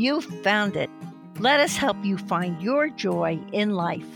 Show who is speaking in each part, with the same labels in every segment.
Speaker 1: you've found it. Let us help you find your joy in life.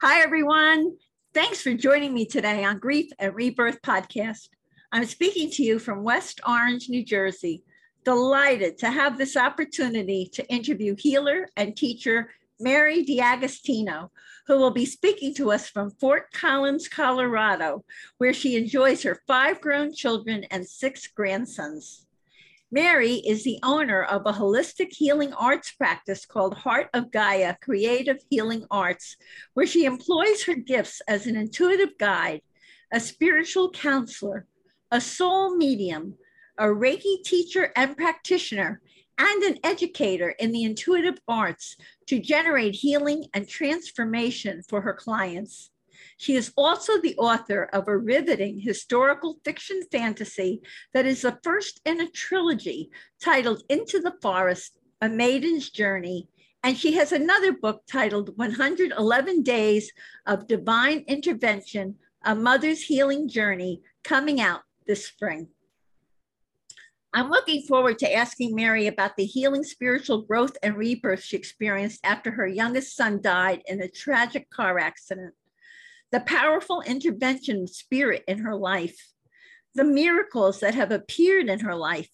Speaker 1: Hi, everyone. Thanks for joining me today on Grief and Rebirth podcast. I'm speaking to you from West Orange, New Jersey. Delighted to have this opportunity to interview healer and teacher Mary D'Agostino, who will be speaking to us from Fort Collins, Colorado, where she enjoys her five grown children and six grandsons. Mary is the owner of a holistic healing arts practice called Heart of Gaia Creative Healing Arts, where she employs her gifts as an intuitive guide, a spiritual counselor, a soul medium, a Reiki teacher and practitioner, and an educator in the intuitive arts to generate healing and transformation for her clients. She is also the author of a riveting historical fiction fantasy that is the first in a trilogy titled Into the Forest A Maiden's Journey. And she has another book titled 111 Days of Divine Intervention A Mother's Healing Journey coming out this spring. I'm looking forward to asking Mary about the healing spiritual growth and rebirth she experienced after her youngest son died in a tragic car accident, the powerful intervention of spirit in her life, the miracles that have appeared in her life,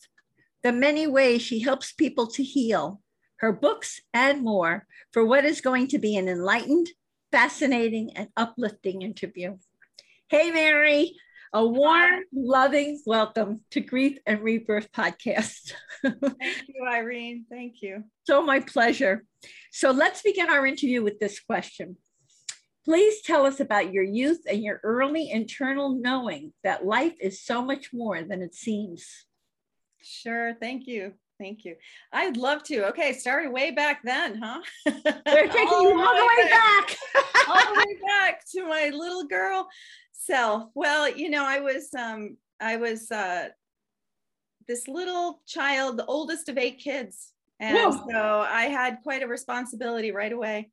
Speaker 1: the many ways she helps people to heal, her books, and more for what is going to be an enlightened, fascinating, and uplifting interview. Hey, Mary. A warm, loving welcome to Grief and Rebirth podcast.
Speaker 2: Thank you, Irene. Thank you.
Speaker 1: So, my pleasure. So, let's begin our interview with this question. Please tell us about your youth and your early internal knowing that life is so much more than it seems.
Speaker 2: Sure. Thank you. Thank you. I'd love to. Okay, started way back then, huh?
Speaker 1: We're taking all you all the way back.
Speaker 2: back. all the way back to my little girl self well you know i was um i was uh this little child the oldest of eight kids. And Whoa. so i had quite a responsibility right away.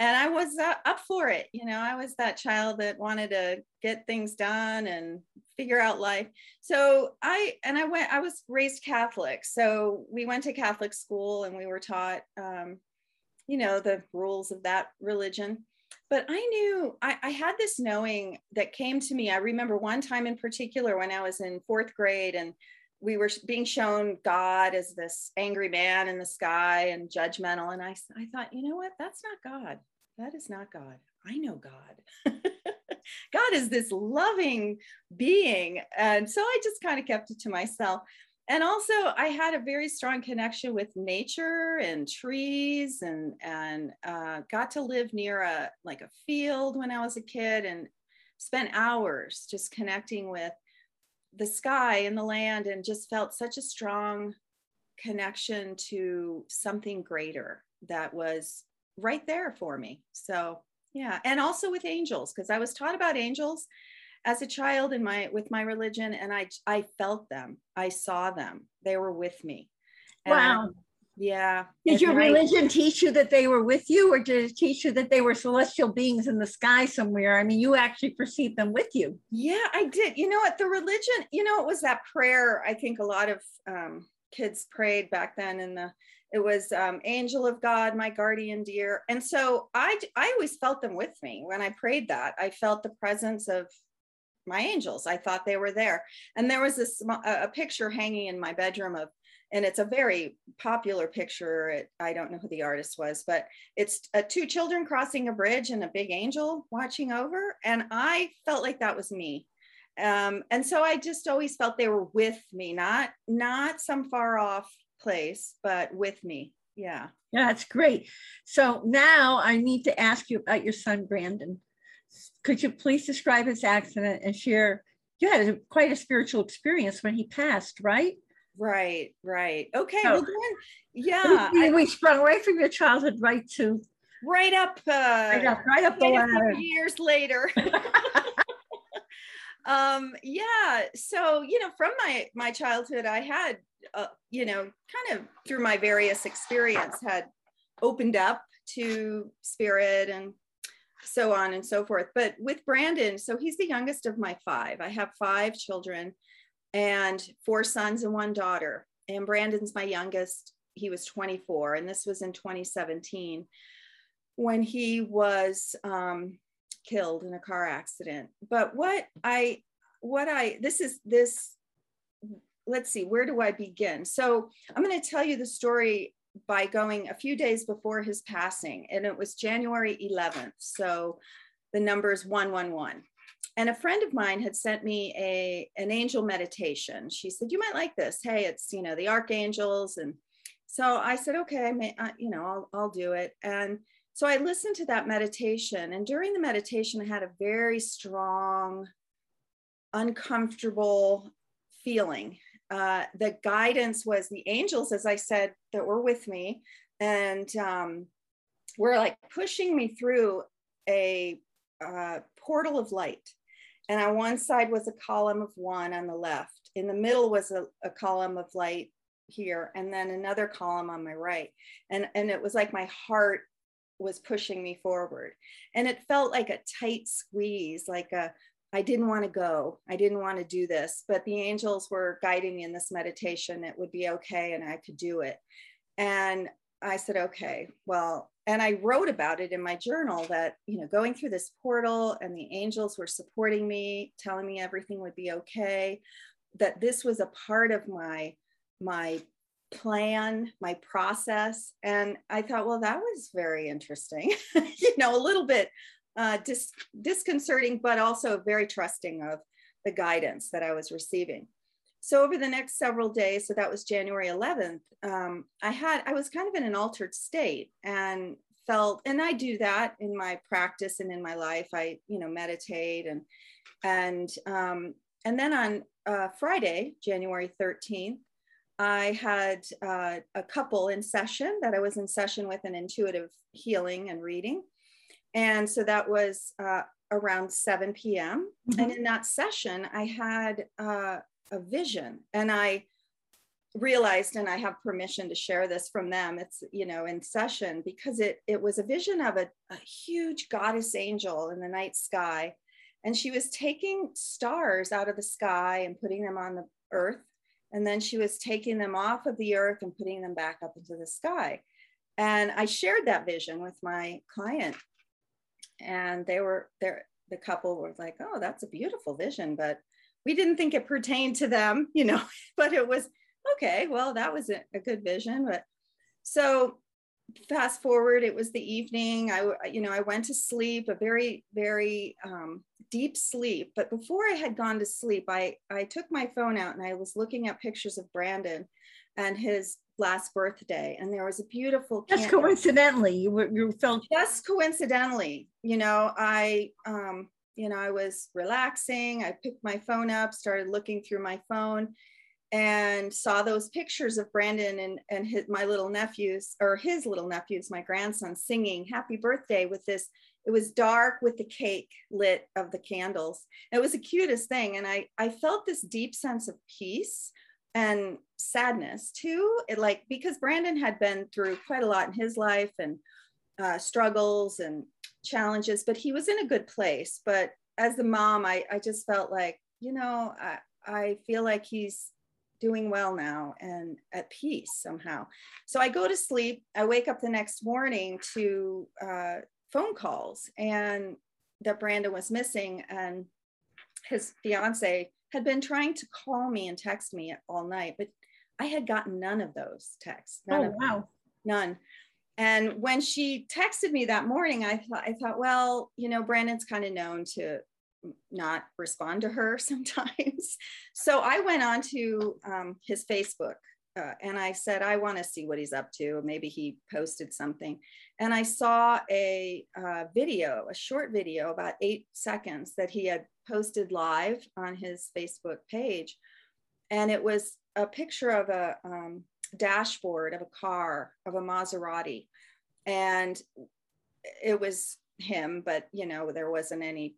Speaker 2: And i was uh, up for it. You know i was that child that wanted to get things done and figure out life. So i and i went i was raised catholic. So we went to catholic school and we were taught um, you know the rules of that religion but I knew I, I, had this knowing that came to me. I remember one time in particular when I was in fourth grade and we were being shown God as this angry man in the sky and judgmental. And I, I thought, you know what? That's not God. That is not God. I know God. God is this loving being. And so I just kind of kept it to myself and also i had a very strong connection with nature and trees and and uh, got to live near a like a field when i was a kid and spent hours just connecting with the sky and the land and just felt such a strong connection to something greater that was right there for me. So yeah. And also with angels because i was taught about angels as a child in my with my religion and i i felt them. I saw them. They were with me.
Speaker 1: And wow.
Speaker 2: Yeah.
Speaker 1: Did your religion teach you that they were with you or did it teach you that they were celestial beings in the sky somewhere? I mean you actually perceived them with you.
Speaker 2: Yeah i did. You know what? The religion you know it was that prayer. I think a lot of um, kids prayed back then in the it was um, angel of god my guardian dear. And so i i always felt them with me. When i prayed that i felt the presence of my angels. I thought they were there. And there was this a picture hanging in my bedroom of and it's a very popular picture. It, I don't know who the artist was, but it's uh, two children crossing a bridge and a big angel watching over. And I felt like that was me. Um, and so I just always felt they were with me, not not some far off place, but with me. Yeah.
Speaker 1: Yeah, that's great. So now I need to ask you about your son, Brandon. Could you please describe his accident and share you had quite a spiritual experience when he passed, right?
Speaker 2: Right, right. Okay. well, then, yeah.
Speaker 1: We, we sprung right from your childhood right to
Speaker 2: right up, uh,
Speaker 1: right up, right up the ladder.
Speaker 2: Years later. um, yeah. So you know, from my my childhood, I had, uh, you know, kind of through my various experience, had opened up to spirit and so on and so forth. But with Brandon, so he's the youngest of my five. I have five children and four sons and one daughter. And Brandon's my youngest. He was 24, and this was in 2017 when he was um, killed in a car accident. But what I, what I, this is this, let's see, where do I begin? So I'm going to tell you the story by going a few days before his passing, and it was January 11th. So the number is 111. And a friend of mine had sent me a an angel meditation. She said, "You might like this. Hey, it's you know the archangels." And so I said, "Okay, I may, you know, I'll I'll do it." And so I listened to that meditation, and during the meditation, I had a very strong, uncomfortable feeling uh, the guidance was the angels, as I said, that were with me, and um, were like pushing me through a uh, portal of light. And on one side was a column of one on the left. In the middle was a, a column of light here, and then another column on my right. And, and it was like my heart was pushing me forward. And it felt like a tight squeeze, like a I didn't want to go. I didn't want to do this, but the angels were guiding me in this meditation. It would be okay and I could do it. And I said, okay, well, and I wrote about it in my journal that, you know, going through this portal and the angels were supporting me, telling me everything would be okay, that this was a part of my, my plan, my process. And I thought, well, that was very interesting, you know, a little bit uh, dis- disconcerting, but also very trusting of the guidance that I was receiving. So over the next several days, so that was January 11th, um, I had I was kind of in an altered state and felt, and I do that in my practice and in my life. I you know meditate and and um, and then on uh, Friday, January 13th, I had uh, a couple in session that I was in session with an intuitive healing and reading. And so that was uh, around 7 p.m. Mm-hmm. And in that session, I had uh, a vision and I realized, and I have permission to share this from them. It's, you know, in session because it, it was a vision of a, a huge goddess angel in the night sky. And she was taking stars out of the sky and putting them on the earth. And then she was taking them off of the earth and putting them back up into the sky. And I shared that vision with my client and they were there the couple were like oh that's a beautiful vision but we didn't think it pertained to them you know but it was okay well that was a, a good vision but so fast forward it was the evening. I you know i went to sleep a very very um, deep sleep but before i had gone to sleep i i took my phone out and i was looking at pictures of brandon and his last birthday and there was a beautiful
Speaker 1: just coincidentally you were you felt
Speaker 2: just coincidentally you know i um you know i was relaxing i picked my phone up started looking through my phone and saw those pictures of brandon and and his, my little nephews or his little nephews my grandson singing happy birthday with this it was dark with the cake lit of the candles. It was the cutest thing and i i felt this deep sense of peace and sadness too. It like because Brandon had been through quite a lot in his life and uh, struggles and challenges, but he was in a good place. But as the mom, I, I just felt like, you know, I, I feel like he's doing well now and at peace somehow. So I go to sleep. I wake up the next morning to uh, phone calls and that Brandon was missing and his fiance had been trying to call me and text me all night, but I had gotten none of those texts. None
Speaker 1: oh, wow.
Speaker 2: Them, none. And when she texted me that morning, I thought, I thought, well, you know, Brandon's kind of known to not respond to her sometimes. so I went on to um, his Facebook uh, and I said, I want to see what he's up to. Maybe he posted something. And I saw a uh, video, a short video, about eight seconds that he had posted live on his Facebook page. And it was a picture of a um, dashboard of a car, of a Maserati. And it was him, but you know, there wasn't any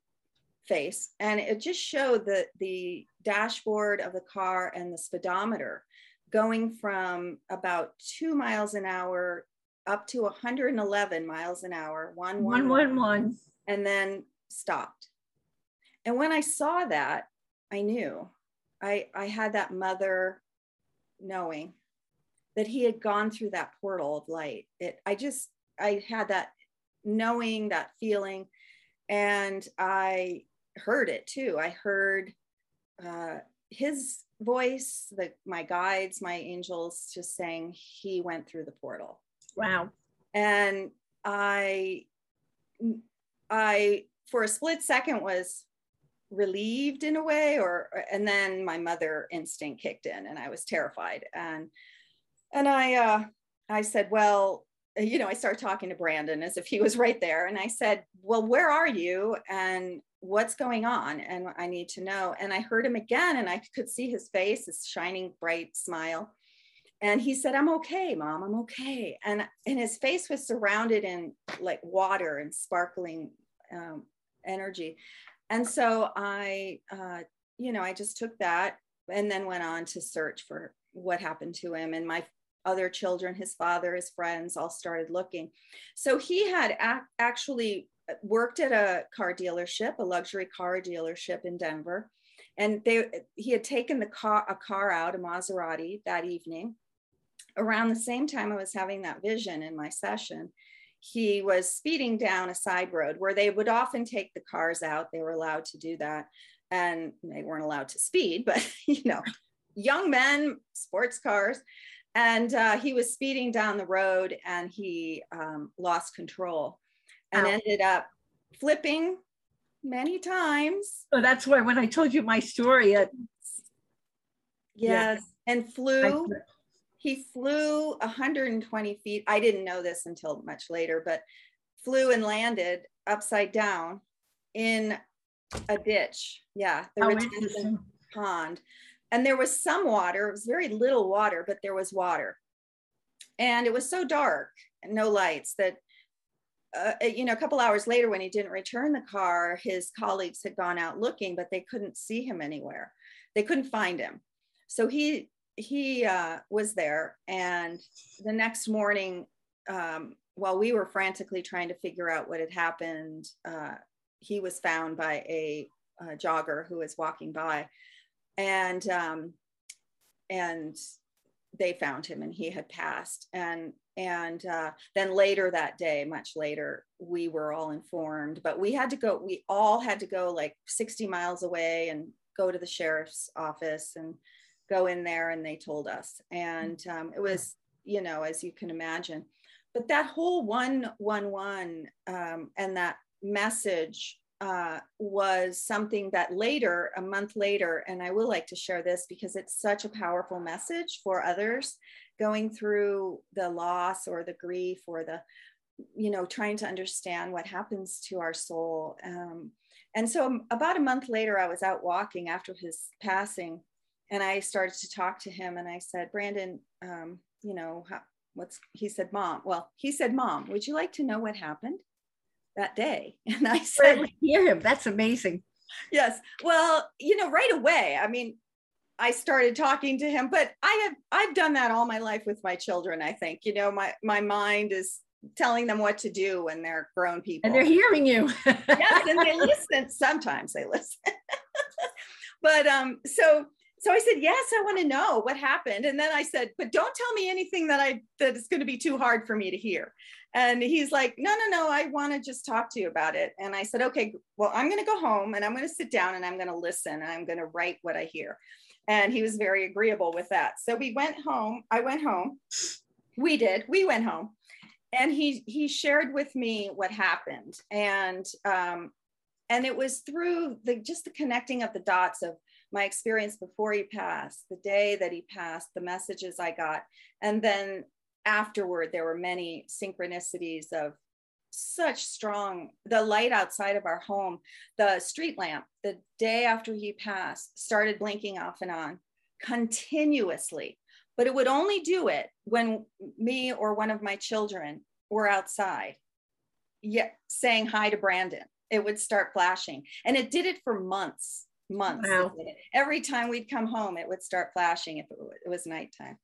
Speaker 2: face. And it just showed the, the dashboard of the car and the speedometer going from about two miles an hour up to 111 miles an hour, one, one, one, one, and then stopped. And when I saw that, I knew I, I had that mother knowing that he had gone through that portal of light. It, I just, I had that knowing, that feeling, and I heard it too. I heard uh, his voice, the, my guides, my angels just saying he went through the portal.
Speaker 1: Wow.
Speaker 2: And I, I, for a split second was relieved in a way or and then my mother instinct kicked in and i was terrified and and i uh i said well you know i started talking to brandon as if he was right there and i said well where are you and what's going on and i need to know and i heard him again and i could see his face his shining bright smile and he said i'm okay mom i'm okay and and his face was surrounded in like water and sparkling um, energy and so i uh, you know i just took that and then went on to search for what happened to him and my other children his father his friends all started looking. So he had ac- actually worked at a car dealership, a luxury car dealership in Denver. And they, he had taken the car, a car out, a Maserati that evening. Around the same time I was having that vision in my session, he was speeding down a side road where they would often take the cars out. They were allowed to do that. And they weren't allowed to speed, but you know, young men, sports cars. And uh, he was speeding down the road and he um, lost control and Ow. ended up flipping many times.
Speaker 1: So that's why when I told you my story, it,
Speaker 2: yes, yeah. and flew. He flew 120 feet. I didn't know this until much later, but flew and landed upside down in a ditch. Yeah, the retention pond. And there was some water. It was very little water, but there was water. And it was so dark and no lights that uh, you know, a couple hours later, when he didn't return the car, his colleagues had gone out looking, but they couldn't see him anywhere. They couldn't find him. So he he uh, was there, and the next morning, um, while we were frantically trying to figure out what had happened, uh, he was found by a, a, jogger who was walking by, and um, and they found him, and he had passed. And and uh, then later that day much later we were all informed but we had to go we all had to go like 60 miles away and go to the sheriff's office and go in there and they told us. And um, it was you know as you can imagine. But that whole 111 um, and that message uh, was something that later, a month later, and I will like to share this because it's such a powerful message for others going through the loss or the grief or the you know trying to understand what happens to our soul. Um, and so about a month later i was out walking after his passing and i started to talk to him and i said brandon um, you know how, what's he said mom well he said mom would you like to know what happened that day? And i said
Speaker 1: hear him. That's amazing.
Speaker 2: Yes. Well you know right away i mean I started talking to him, but I have I've done that all my life with my children. I think you know my my mind is telling them what to do when they're grown people,
Speaker 1: and they're hearing you.
Speaker 2: yes, and they listen. Sometimes they listen, but um, so so I said, yes, I want to know what happened, and then I said, but don't tell me anything that I that is going to be too hard for me to hear. And he's like, no, no, no, I want to just talk to you about it. And I said, okay, well, I'm going to go home and I'm going to sit down and I'm going to listen I'm going to write what I hear and he was very agreeable with that. So we went home. I went home. We did. We went home, and he he shared with me what happened, and um, and it was through the just the connecting of the dots of my experience before he passed, the day that he passed, the messages I got. And then afterward, there were many synchronicities of such strong, the light outside of our home, the street lamp, the day after he passed, started blinking off and on continuously. But it would only do it when me or one of my children were outside, yeah, saying hi to Brandon. It would start flashing. And it did it for months months. Wow. Every time we'd come home, it would start flashing if it was nighttime.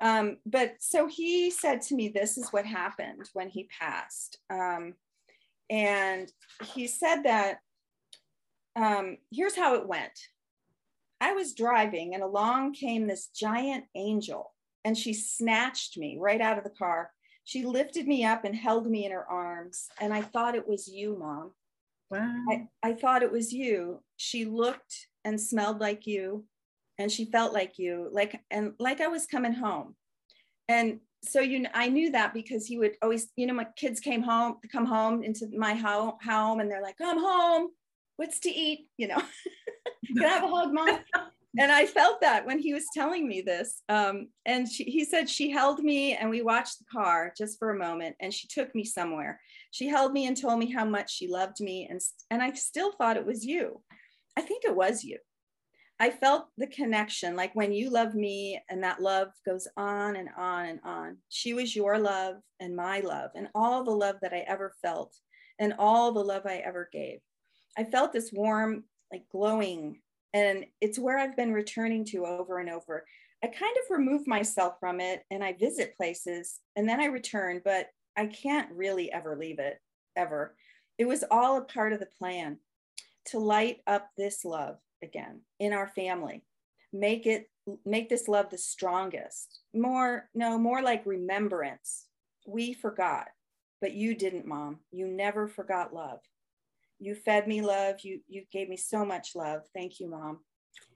Speaker 2: Um, but so he said to me, This is what happened when he passed. Um, and he said that um, here's how it went I was driving, and along came this giant angel, and she snatched me right out of the car. She lifted me up and held me in her arms. And I thought it was you, mom. Wow. I, I thought it was you. She looked and smelled like you and she felt like you, like and like I was coming home. And so you I knew that because he would always, you know, my kids came home, come home into my home, home and they're like, I'm home. What's to eat? You know, can I have a hug, mom? and I felt that when he was telling me this. Um, and she, he said she held me and we watched the car just for a moment and she took me somewhere. She held me and told me how much she loved me. And, and I still thought it was you. I think it was you. I felt the connection, like when you love me and that love goes on and on and on. She was your love and my love, and all the love that I ever felt, and all the love I ever gave. I felt this warm, like glowing and it's where I've been returning to over and over. I kind of remove myself from it and I visit places and then I return, but I can't really ever leave it ever. It was all a part of the plan to light up this love again in our family. Make it make this love the strongest. More no, more like remembrance. We forgot, but you didn't, mom. You never forgot love you fed me love you you gave me so much love thank you mom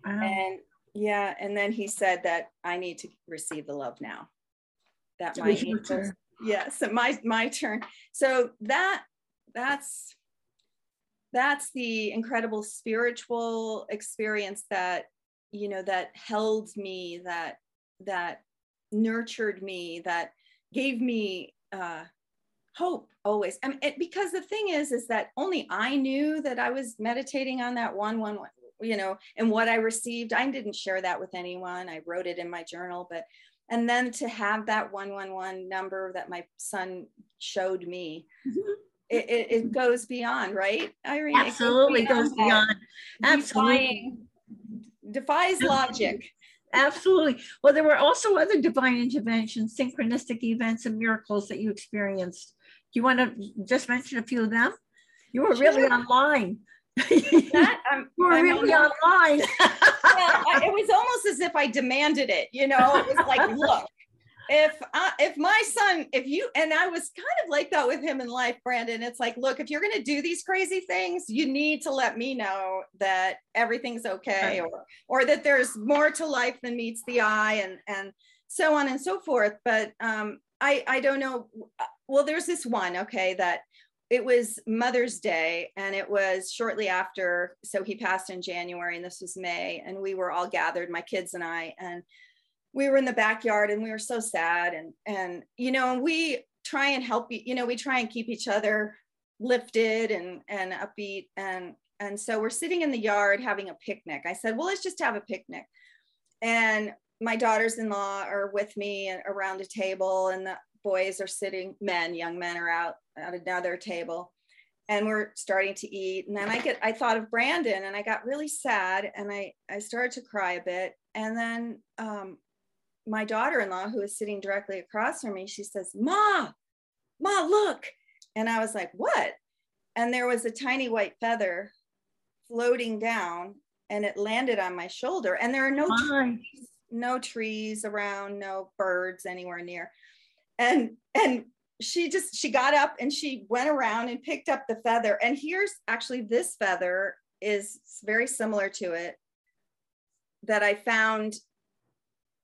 Speaker 2: wow. and yeah and then he said that i need to receive the love now that my turn. yes my my turn so that that's that's the incredible spiritual experience that you know that held me that that nurtured me that gave me uh hope always I mean, because the thing is is that only i knew that i was meditating on that one one you know and what i received i didn't share that with anyone i wrote it in my journal but and then to have that 111 number that my son showed me mm-hmm. It, it, it, goes beyond right
Speaker 1: irene absolutely goes beyond, goes beyond. absolutely
Speaker 2: defies logic
Speaker 1: absolutely well there were also other divine interventions synchronistic events and miracles that you experienced Do you want to just mention a few of them? You were really online. that, um, you were I'm really online.
Speaker 2: yeah, it was almost as if I demanded it. You know, it was like, look, if I, if my son, if you and I was kind of like that with him in life, Brandon. It's like, look, if you're going to do these crazy things, you need to let me know that everything's okay, or or that there's more to life than meets the eye, and and so on and so forth. But um, I I don't know well, there's this one, okay, that it was Mother's Day and it was shortly after. So he passed in January and this was May. And we were all gathered, my kids and I, and we were in the backyard and we were so sad. And, and, you know, we try and help, you know, we try and keep each other lifted and, and upbeat. And, and so we're sitting in the yard having a picnic. I said, well, let's just have a picnic. And my daughters-in-law are with me and around a table and the boys are sitting, men, young men are out at another table and we're starting to eat. And then I get, I thought of Brandon and I got really sad and I, I started to cry a bit. And then um, my daughter-in-law who is sitting directly across from me, she says, Ma, Ma, look. And I was like, what? And there was a tiny white feather floating down and it landed on my shoulder. And there are no trees, no trees around, no birds anywhere near and and she just she got up and she went around and picked up the feather and here's actually this feather is very similar to it that i found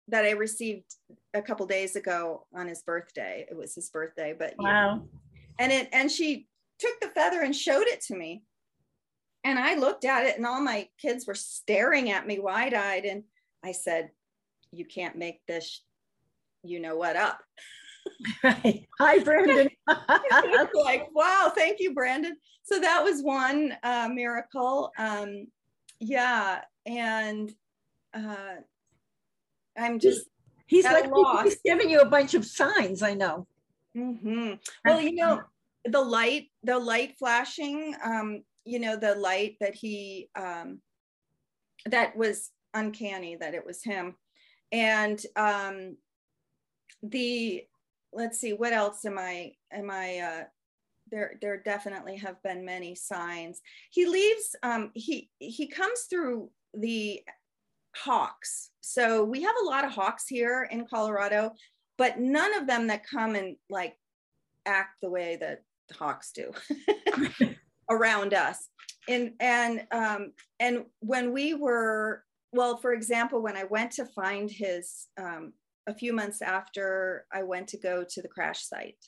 Speaker 2: that i received a couple days ago on his birthday it was his birthday but
Speaker 1: wow
Speaker 2: and it and she took the feather and showed it to me and I looked at it and all my kids were staring at me wide eyed. And I said, You can't make this, you know what, up.
Speaker 1: Right. Hi, Brandon.
Speaker 2: like, wow, thank you, Brandon. So that was one uh, miracle. Um, yeah. And uh, I'm just,
Speaker 1: he's like, he's giving you a bunch of signs, I know.
Speaker 2: Mm-hmm. Well, you know, the light, the light flashing, um, you know, the light that he, um, that was uncanny that it was him. And um, the, let's see, what else am I, am I, uh, there, there definitely have been many signs. He leaves, um, he, he comes through the hawks. So we have a lot of hawks here in Colorado, but none of them that come and like act the way that the hawks do around us. And and um, and when we were well, for example, when I went to find his um, a few months after I went to go to the crash site,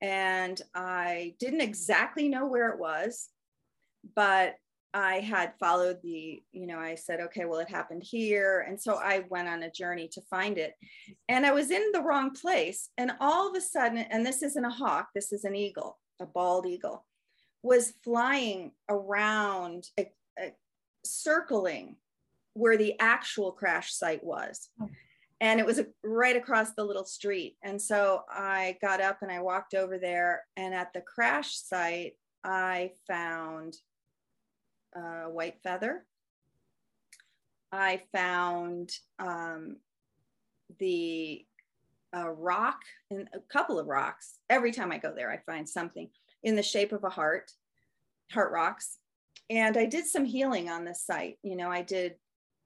Speaker 2: and I didn't exactly know where it was, but I had followed the, you know, I said, okay, well, it happened here. And so I went on a journey to find it. And I was in the wrong place. And all of a sudden, and this isn't a hawk, this is an eagle, a bald eagle, was flying around, uh, uh, circling where the actual crash site was. Oh. And it was right across the little street. And so I got up and I walked over there. And at the crash site, I found uh, white feather. I found um, the uh, rock and a couple of rocks. Every time I go there, I find something in the shape of a heart, heart rocks. And I did some healing on this site. You know, I did,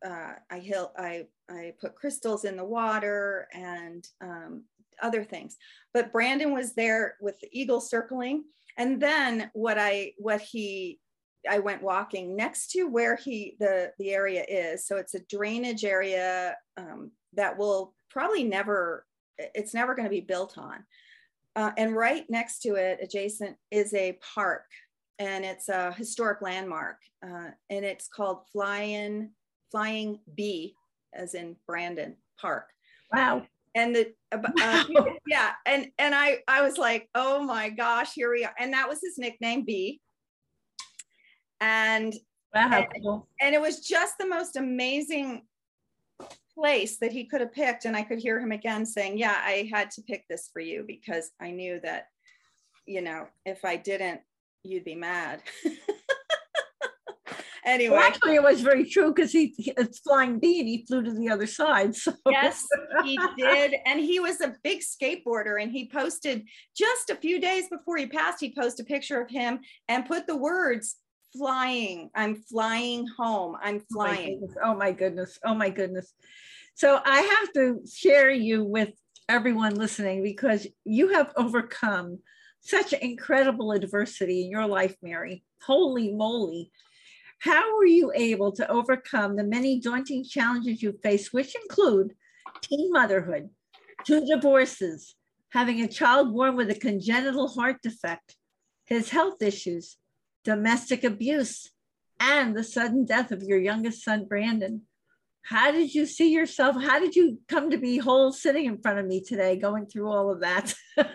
Speaker 2: uh, I heal, I, I put crystals in the water and um, other things. But Brandon was there with the eagle circling. And then what I, what he I went walking next to where he the the area is. So it's a drainage area um, that will probably never it's never going to be built on. Uh, and right next to it, adjacent, is a park, and it's a historic landmark, uh, and it's called Flying Flying Bee, as in Brandon Park.
Speaker 1: Wow.
Speaker 2: And the uh, uh yeah, and and I I was like, oh my gosh, here we are, and that was his nickname, Bee and wow, and, cool. and it was just the most amazing place that he could have picked and i could hear him again saying yeah i had to pick this for you because i knew that you know if i didn't you'd be mad. Anyway. Well,
Speaker 1: actually it was very true because he it's flying bee and he flew to the other side so.
Speaker 2: Yes he did. And he was a big skateboarder and he posted just a few days before he passed he posted a picture of him and put the words flying. I'm flying home. I'm flying.
Speaker 1: Oh my, oh my goodness. Oh my goodness. So I have to share you with everyone listening because you have overcome such incredible adversity in your life, Mary. Holy moly. How were you able to overcome the many daunting challenges you faced, which include teen motherhood, two divorces, having a child born with a congenital heart defect, his health issues, domestic abuse, and the sudden death of your youngest son, Brandon. How did you see yourself? How did you come to be whole sitting in front of me today, going through all of that?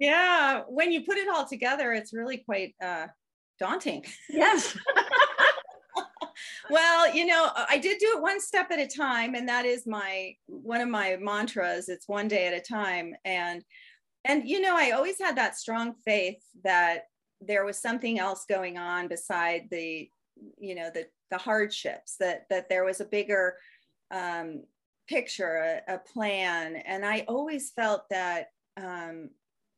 Speaker 2: yeah, when you put it all together, it's really quite uh, daunting.
Speaker 1: Yes.
Speaker 2: well, you know, I did do it one step at a time, and that is my one of my mantras. It's one day at a time, and and you know, I always had that strong faith that there was something else going on beside the you know the the hardships that that there was a bigger um, picture a, a, plan. And i always felt that um,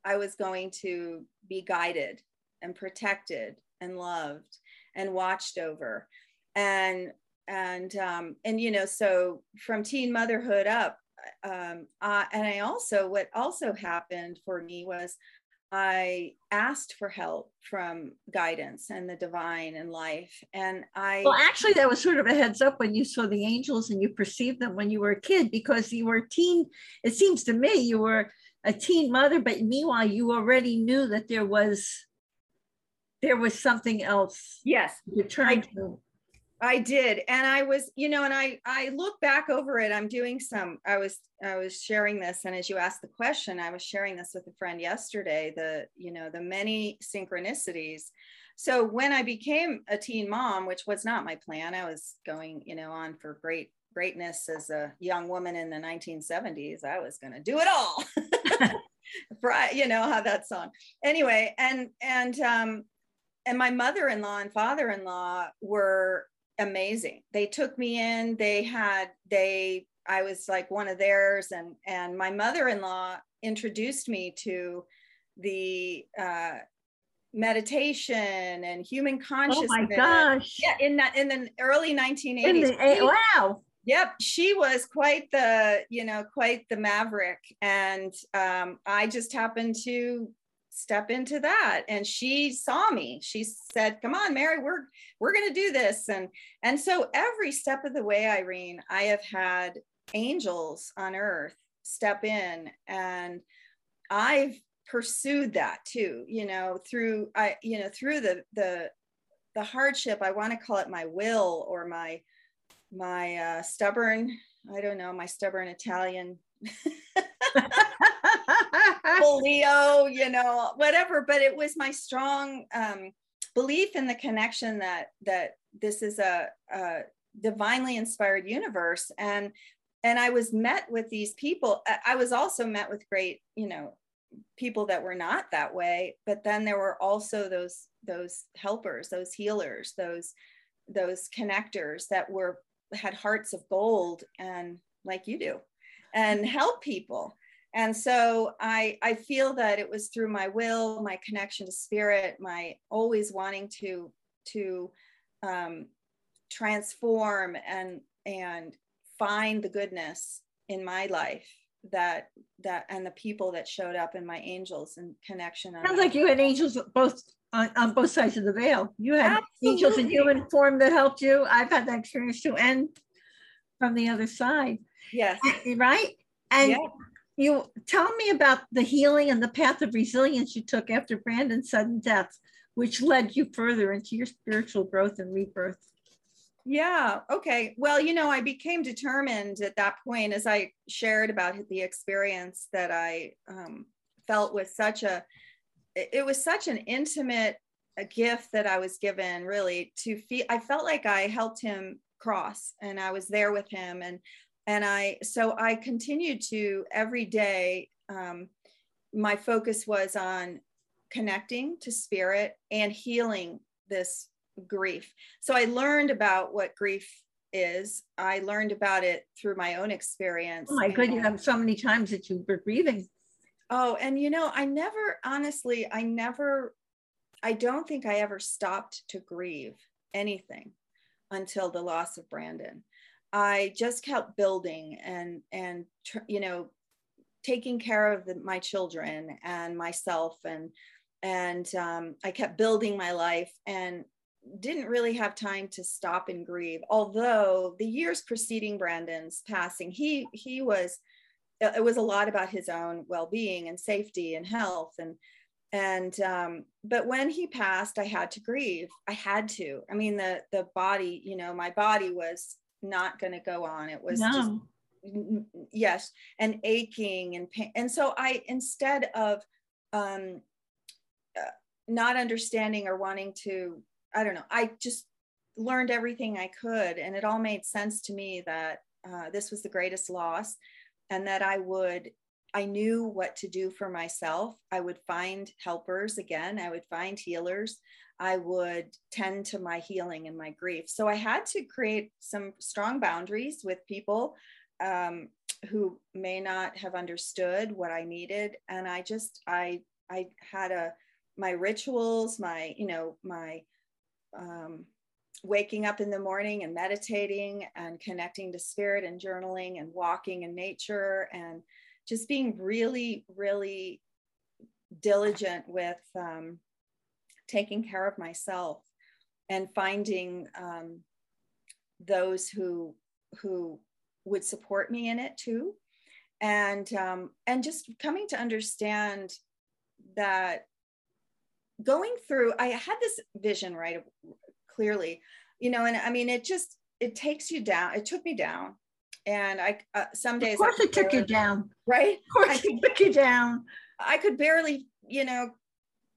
Speaker 2: i was going to be guided and protected and loved and watched over. And and um, and you know so from teen motherhood up um, uh, and i also what also happened for me was I asked for help from guidance and the divine and life. And I.
Speaker 1: Well, actually, that was sort of a heads up when you saw the angels and you perceived them when you were a kid because you were a teen. It seems to me you were a teen mother, but meanwhile, you already knew that there was. there was something else
Speaker 2: yes
Speaker 1: you're trying to
Speaker 2: I did. And I was, you know, and I I look back over it. I'm doing some, I was I was sharing this. And as you asked the question, I was sharing this with a friend yesterday, the, you know, the many synchronicities. So when I became a teen mom, which was not my plan, I was going, you know, on for great greatness as a young woman in the 1970s. I was gonna do it all. you know how that song. Anyway, and and um and my mother-in-law and father-in-law were amazing. They took me in. They had they I was like one of theirs, and and my mother-in-law introduced me to the uh, meditation and human consciousness. Oh
Speaker 1: my gosh!
Speaker 2: Yeah, in that in the early 1980s.
Speaker 1: In the, wow.
Speaker 2: Yep, she was quite the you know quite the maverick, and um, I just happened to step into that. And she saw me. She said come on mary we're we're going to do this. And and so every step of the way irene i have had angels on earth step in and i've pursued that too you know through i you know through the the the hardship i want to call it my will or my my uh, stubborn i don't know my stubborn italian Leo, you know, whatever. But it was my strong um, belief in the connection that that this is a, a divinely inspired universe, and and I was met with these people. I was also met with great, you know, people that were not that way. But then there were also those those helpers, those healers, those those connectors that were had hearts of gold and like you do and help people and so I, I feel that it was through my will, my connection to spirit, my always wanting to to um, transform and and find the goodness in my life that that and the people that showed up in my angels and connection.
Speaker 1: Sounds like you had angels both on, on both sides of the veil. You had Absolutely. angels in human form that helped you. I've had that experience too, and from the other side.
Speaker 2: Yes.
Speaker 1: Right. And you tell me about the healing and the path of resilience you took after Brandon's sudden death, which led you further into your spiritual growth and rebirth.
Speaker 2: Yeah. Okay. Well, you know, I became determined at that point as I shared about the experience that I um, felt was such a, it was such an intimate a gift that I was given really to feel, I felt like I helped him cross and I was there with him. And and I so I continued to every day. Um, my focus was on connecting to spirit and healing this grief. So I learned about what grief is. I learned about it through my own experience.
Speaker 1: Oh my God, you have so many times that you were grieving.
Speaker 2: Oh, and you know, I never, honestly, I never, I don't think I ever stopped to grieve anything until the loss of Brandon. I just kept building and and you know taking care of the, my children and myself and and um, I kept building my life and didn't really have time to stop and grieve. Although the years preceding Brandon's passing, he he was it was a lot about his own well-being and safety and health and and um, but when he passed i had to grieve i had to i mean the the body you know my body was not going to go on. It was no. just yes, and aching and pain. And so I instead of um, uh, not understanding or wanting to, I don't know, I just learned everything I could, and it all made sense to me that uh, this was the greatest loss, and that I would I knew what to do for myself. I would find helpers again, I would find healers. I would tend to my healing and my grief. So I had to create some strong boundaries with people um, who may not have understood what I needed. And I just, I, I had a, my rituals, my, you know, my, um, waking up in the morning and meditating and connecting to spirit and journaling and walking in nature and just being really, really diligent with um, taking care of myself and finding um, those who who would support me in it too and um, and just coming to understand that going through, I had this vision right clearly, you know, and I mean, it just, it takes you down. It took me down. And I, uh, some days,
Speaker 1: of course, it took you down,
Speaker 2: right?
Speaker 1: Of course, it took you down.
Speaker 2: I could barely, you know,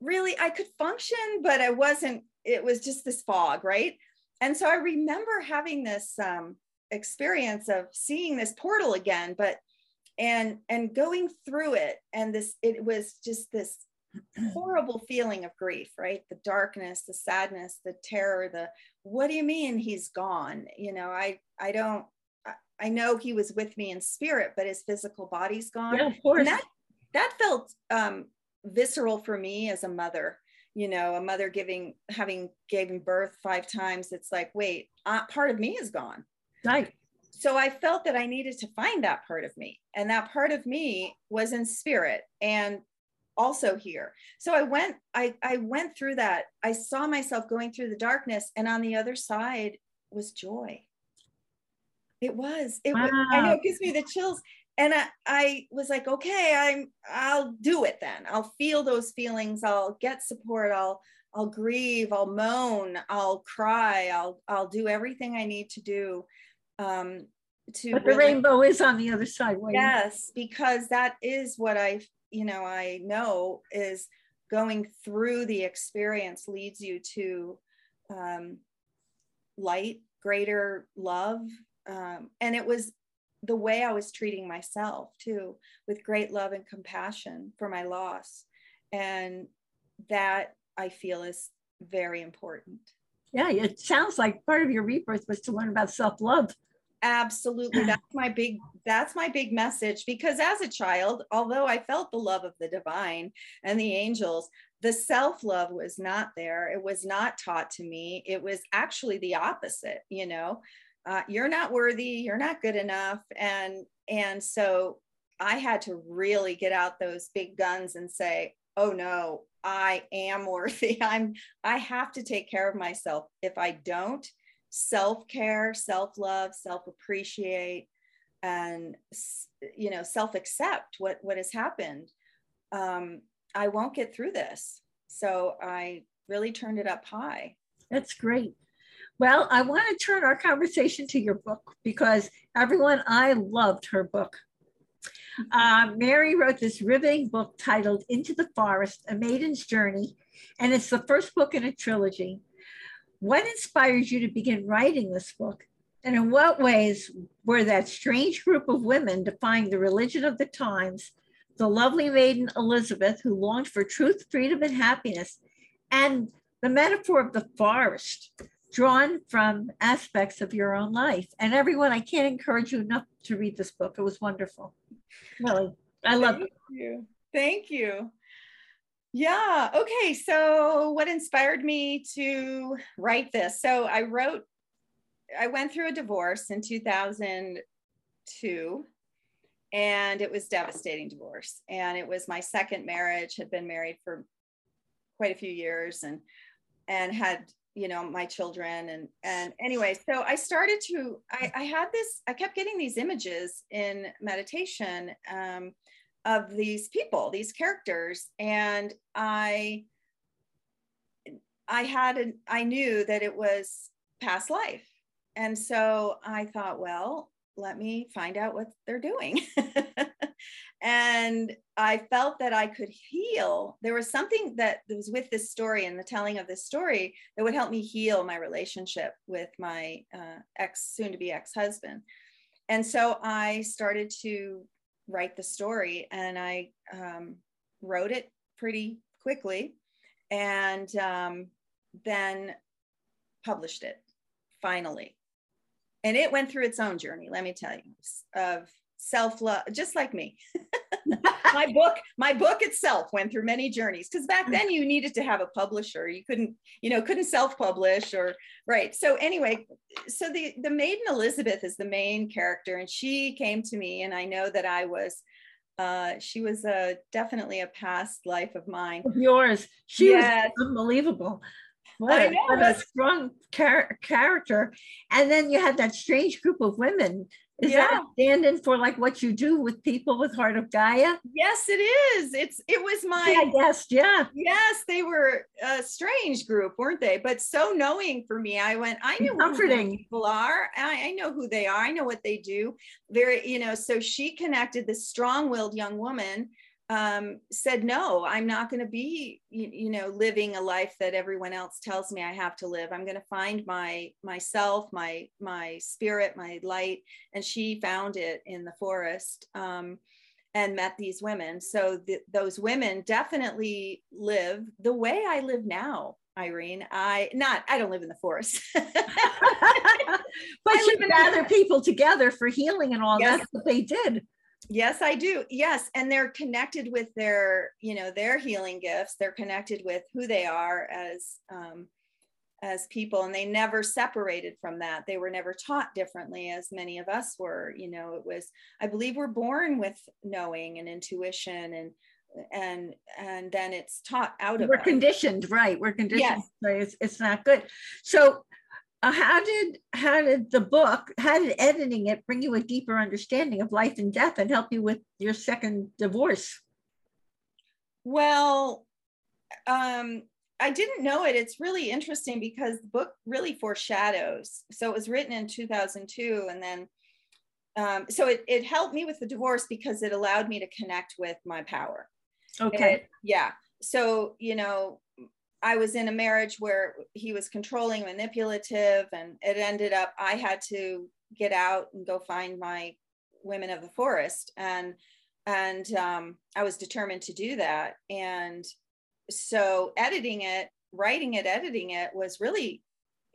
Speaker 2: really, I could function, but I wasn't, it was just this fog, right? And so I remember having this um, experience of seeing this portal again, but and and going through it and this it was just this horrible feeling of grief right the darkness the sadness the terror the what do you mean he's gone you know i i don't i know he was with me in spirit but his physical body's gone
Speaker 1: yeah, of course.
Speaker 2: And that that felt um visceral for me as a mother you know a mother giving having given birth five times it's like wait uh, part of me is gone
Speaker 1: right
Speaker 2: so I felt that I needed to find that part of me. And that part of me was in spirit and also here. So I went, I, I went through that. I saw myself going through the darkness, and on the other side was joy. It was. It wow. was, I know it gives me the chills. And I, I was like, okay, I'm I'll do it then. I'll feel those feelings. I'll get support. I'll I'll grieve, I'll moan, I'll cry, I'll I'll do everything I need to do um, to
Speaker 1: but the really, rainbow is on the other side
Speaker 2: yes because that is what i you know i know is going through the experience leads you to um, light greater love um, and it was the way i was treating myself too with great love and compassion for my loss. And that i feel is very important.
Speaker 1: Yeah it sounds like part of your rebirth was to learn about self-love.
Speaker 2: Absolutely. That's my big that's my big message because as a child although i felt the love of the divine and the angels the self love was not there. It was not taught to me. It was actually the opposite you know uh, you're not worthy you're not good enough and and so i had to really get out those big guns and say oh no i am worthy i'm i have to take care of myself if i don't self care, self love, self appreciate, and you know self accept what what has happened. Um, I won't get through this, so I really turned it up high.
Speaker 1: That's great. Well, I want to turn our conversation to your book because everyone, I loved her book. Uh, Mary wrote this riveting book titled Into the Forest, A Maiden's Journey, and it's the first book in a trilogy. What inspired you to begin writing this book? And in what ways were that strange group of women defying the religion of the times, the lovely maiden Elizabeth who longed for truth, freedom, and happiness, and the metaphor of the forest drawn from aspects of your own life? And everyone, I can't encourage you enough to read this book. It was wonderful. Really, I love
Speaker 2: it. You. Thank you. Yeah. Okay. So, what inspired me to write this? So, I wrote, I went through a divorce in 2002, and it was devastating divorce. And it was my second marriage, had been married for quite a few years and and had you know my children and and anyway so i started to i, I had this i kept getting these images in meditation um, of these people, these characters. And I I had an I knew that it was past life. And so I thought, well, let me find out what they're doing. and I felt that I could heal. There was something that was with this story and the telling of this story that would help me heal my relationship with my uh, ex, soon to be ex husband. And so I started to write the story and I um, wrote it pretty quickly and um, then published it finally. And it went through its own journey, let me tell you, of self love, just like me. my book my book itself went through many journeys because back then you needed to have a publisher you couldn't you know couldn't self-publish or right so anyway so the the maiden elizabeth is the main character and she came to me and i know that i was uh, she was a definitely a past life of mine.
Speaker 1: Of yours. She yes. was unbelievable. What, a, what a strong char- character. And then you had that strange group of women Is yeah. that standing for like what you do with people with Heart of Gaia?
Speaker 2: Yes, it is. It's it was my
Speaker 1: yeah, guest, yeah.
Speaker 2: Yes, they were a strange group, weren't they? But so knowing for me, I went, I knew
Speaker 1: comforting
Speaker 2: who people are. I, I know who they are, I know what they do. Very, you know, so she connected this strong-willed young woman um, said, no, I'm not going to be, you, you, know, living a life that everyone else tells me I have to live. I'm going to find my myself, my my spirit, my light. And she found it in the forest um, and met these women. So th- those women definitely live the way I live now. Irene, I not I don't live in the forest, but
Speaker 1: you gather people together for healing and all. Yes. That's what they did.
Speaker 2: Yes, I do. Yes, and they're connected with their, you know, their healing gifts. They're connected with who they are as um, as people, and they never separated from that. They were never taught differently, as many of us were. You know, it was. I believe we're born with knowing and intuition, and and and then it's taught out of.
Speaker 1: We're us. conditioned, right? We're conditioned. Yes. Right? It's it's not good. So how did how did the book how did editing it bring you a deeper understanding of life and death and help you with your second divorce?
Speaker 2: Well um i didn't know it. It's really interesting because the book really foreshadows. So it was written in 2002 and then um, so it, it helped me with the divorce because it allowed me to connect with my power.
Speaker 1: Okay.
Speaker 2: Yeah. So you know I was in a marriage where he was controlling, manipulative, and it ended up I had to get out and go find my women of the forest, and and um, I was determined to do that. And so editing it, writing it, editing it was really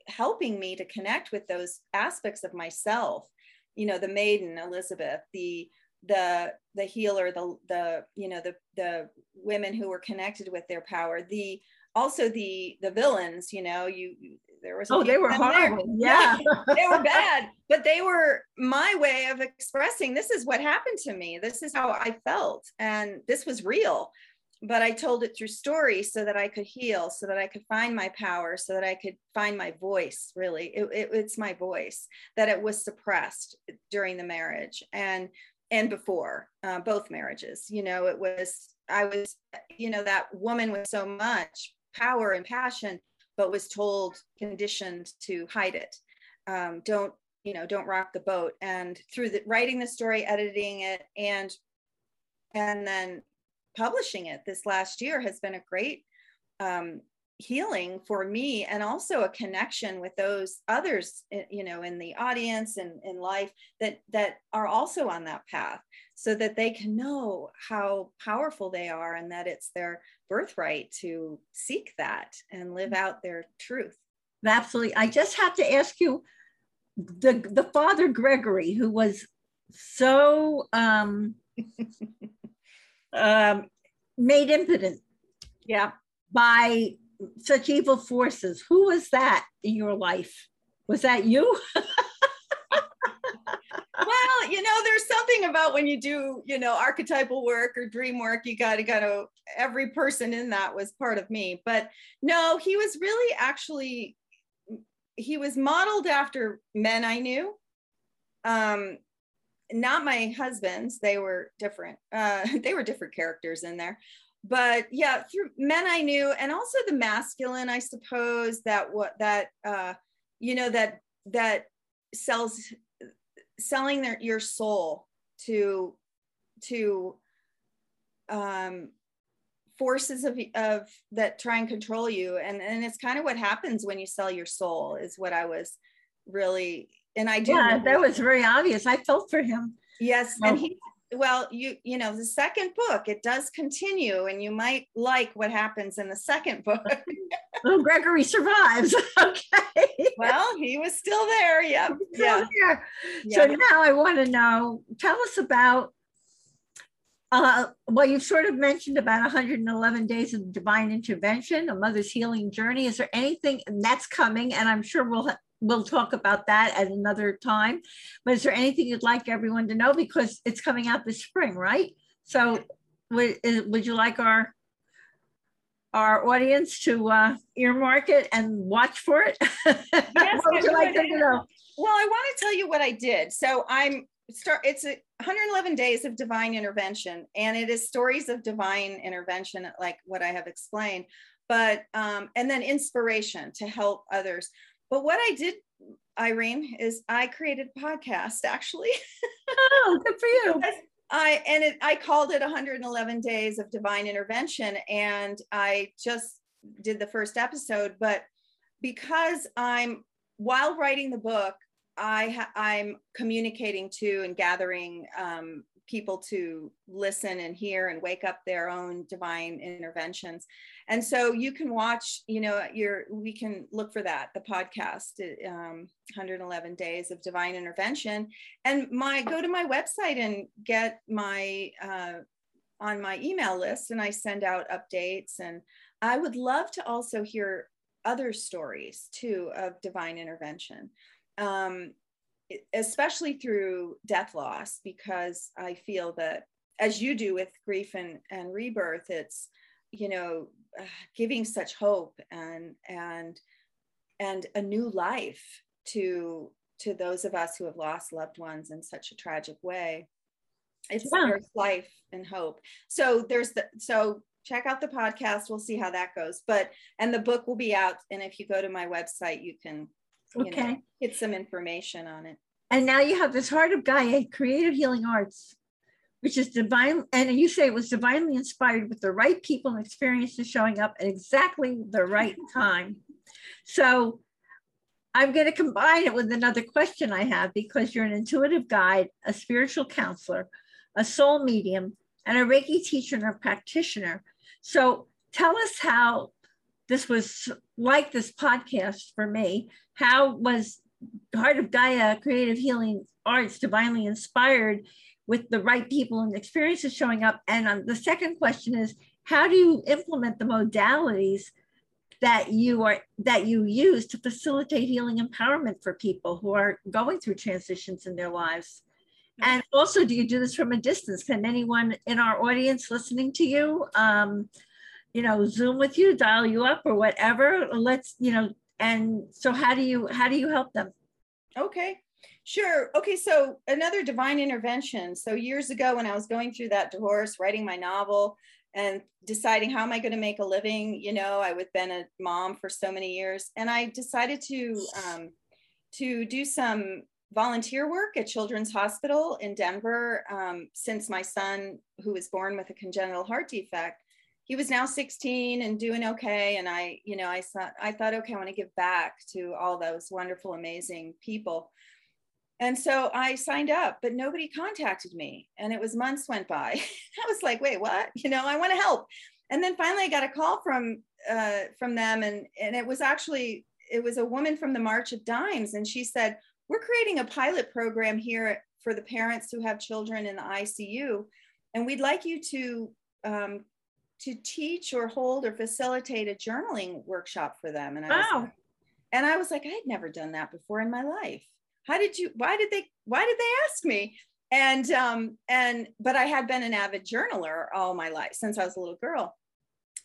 Speaker 2: helping me to connect with those aspects of myself. You know, the maiden Elizabeth, the the the healer, the the you know the the women who were connected with their power, the also the the villains you know you there was
Speaker 1: oh they were horrible. Yeah.
Speaker 2: yeah. they were bad but they were my way of expressing this is what happened to me. This is how i felt and this was real. But i told it through story so that i could heal so that i could find my power so that i could find my voice really. It, it, it's my voice that it was suppressed during the marriage and and before uh, both marriages you know it was i was you know that woman with so much power and passion, but was told, conditioned to hide it. Um, don't, you know, don't rock the boat. And through the writing the story, editing it, and and then publishing it this last year has been a great um, healing for me and also a connection with those others eh, you know in the audience and in life that that are also on that path so that they can know how powerful they are and that it's their birthright to seek that and live out their truth.
Speaker 1: Absolutely. I just have to ask you the the father gregory who was so um um made impotent
Speaker 2: yeah.
Speaker 1: by such evil forces. Who was that in your life? Was that you?
Speaker 2: well, you know, there's something about when you do, you know, archetypal work or dream work, you got to got to every person in that was part of me. But no, he was really actually he was modeled after men I knew. Um not my husbands, they were different. Uh they were different characters in there but yeah through men i knew and also the masculine i suppose that what that uh you know that that sells selling their your soul to to um forces of of that try and control you. And and it's kind of what happens when you sell your soul is what i was really and i do
Speaker 1: yeah that was very obvious. I felt for him.
Speaker 2: Yes and he well you you know the second book it does continue and you might like what happens in the second book
Speaker 1: oh gregory survives okay
Speaker 2: well he was still there yeah
Speaker 1: yeah. There. yeah so now i want to know tell us about uh, well, you've sort of mentioned about 111 days of divine intervention, a mother's healing journey. Is there anything that's coming? And I'm sure we'll we'll talk about that at another time. But is there anything you'd like everyone to know because it's coming out this spring, right? So would, would you like our our audience to uh, earmark it and watch for it?
Speaker 2: Yes, would you like them to know? Well, I want to tell you what I did. So I'm start it's a 111 days of divine intervention and it is stories of divine intervention like what i have explained but um and then inspiration to help others but what i did irene is i created a podcast actually.
Speaker 1: Oh good for you.
Speaker 2: I and it i called it 111 days of divine intervention and i just did the first episode. But because i'm while writing the book I ha- I'm communicating to and gathering um, people to listen and hear and wake up their own divine interventions. And so you can watch, you know, your we can look for that the podcast, um, 111 days of divine intervention, and my go to my website and get my uh, on my email list, and I send out updates. And I would love to also hear other stories too of divine intervention um, especially through death loss, because I feel that, as you do with grief and, and rebirth, it's you know uh, giving such hope and and and a new life to to those of us who have lost loved ones in such a tragic way. It's yeah. there's life and hope. So there's the so check out the podcast. We'll see how that goes. But and the book will be out. And if you go to my website you can okay. Know, get some information on it.
Speaker 1: And now you have this Heart of Gaia, Creative Healing Arts, which is divine. And you say it was divinely inspired with the right people and experiences showing up at exactly the right time. So I'm going to combine it with another question I have because you're an intuitive guide, a spiritual counselor, a soul medium, and a Reiki teacher and a practitioner. So tell us how this was like this podcast for me. How was Heart of Gaia Creative Healing Arts divinely inspired with the right people and experiences showing up? And um, the second question is, how do you implement the modalities that you are that you use to facilitate healing empowerment for people who are going through transitions in their lives? And also, do you do this from a distance? Can anyone in our audience listening to you um, you know zoom with you dial you up or whatever let's you know and so how do you how do you help them?
Speaker 2: Okay sure. Okay so another divine intervention. So years ago when i was going through that divorce writing my novel and deciding how am i going to make a living you know i had been a mom for so many years and i decided to um, to do some volunteer work at children's hospital in denver um, since my son who was born with a congenital heart defect he was now 16 and doing okay. And i you know i thought i thought okay i want to give back to all those wonderful amazing people. And so i signed up but nobody contacted me. And it was months went by. I was like wait what? You know i want to help. And then finally i got a call from uh, from them. And and it was actually it was a woman from the march of dimes. And she said we're creating a pilot program here for the parents who have children in the icu and we'd like you to um, to teach or hold or facilitate a journaling workshop for them. And I wow. was, and I was like, I had never done that before in my life. How did you, why did they, why did they ask me? And, um, and, but I had been an avid journaler all my life since I was a little girl.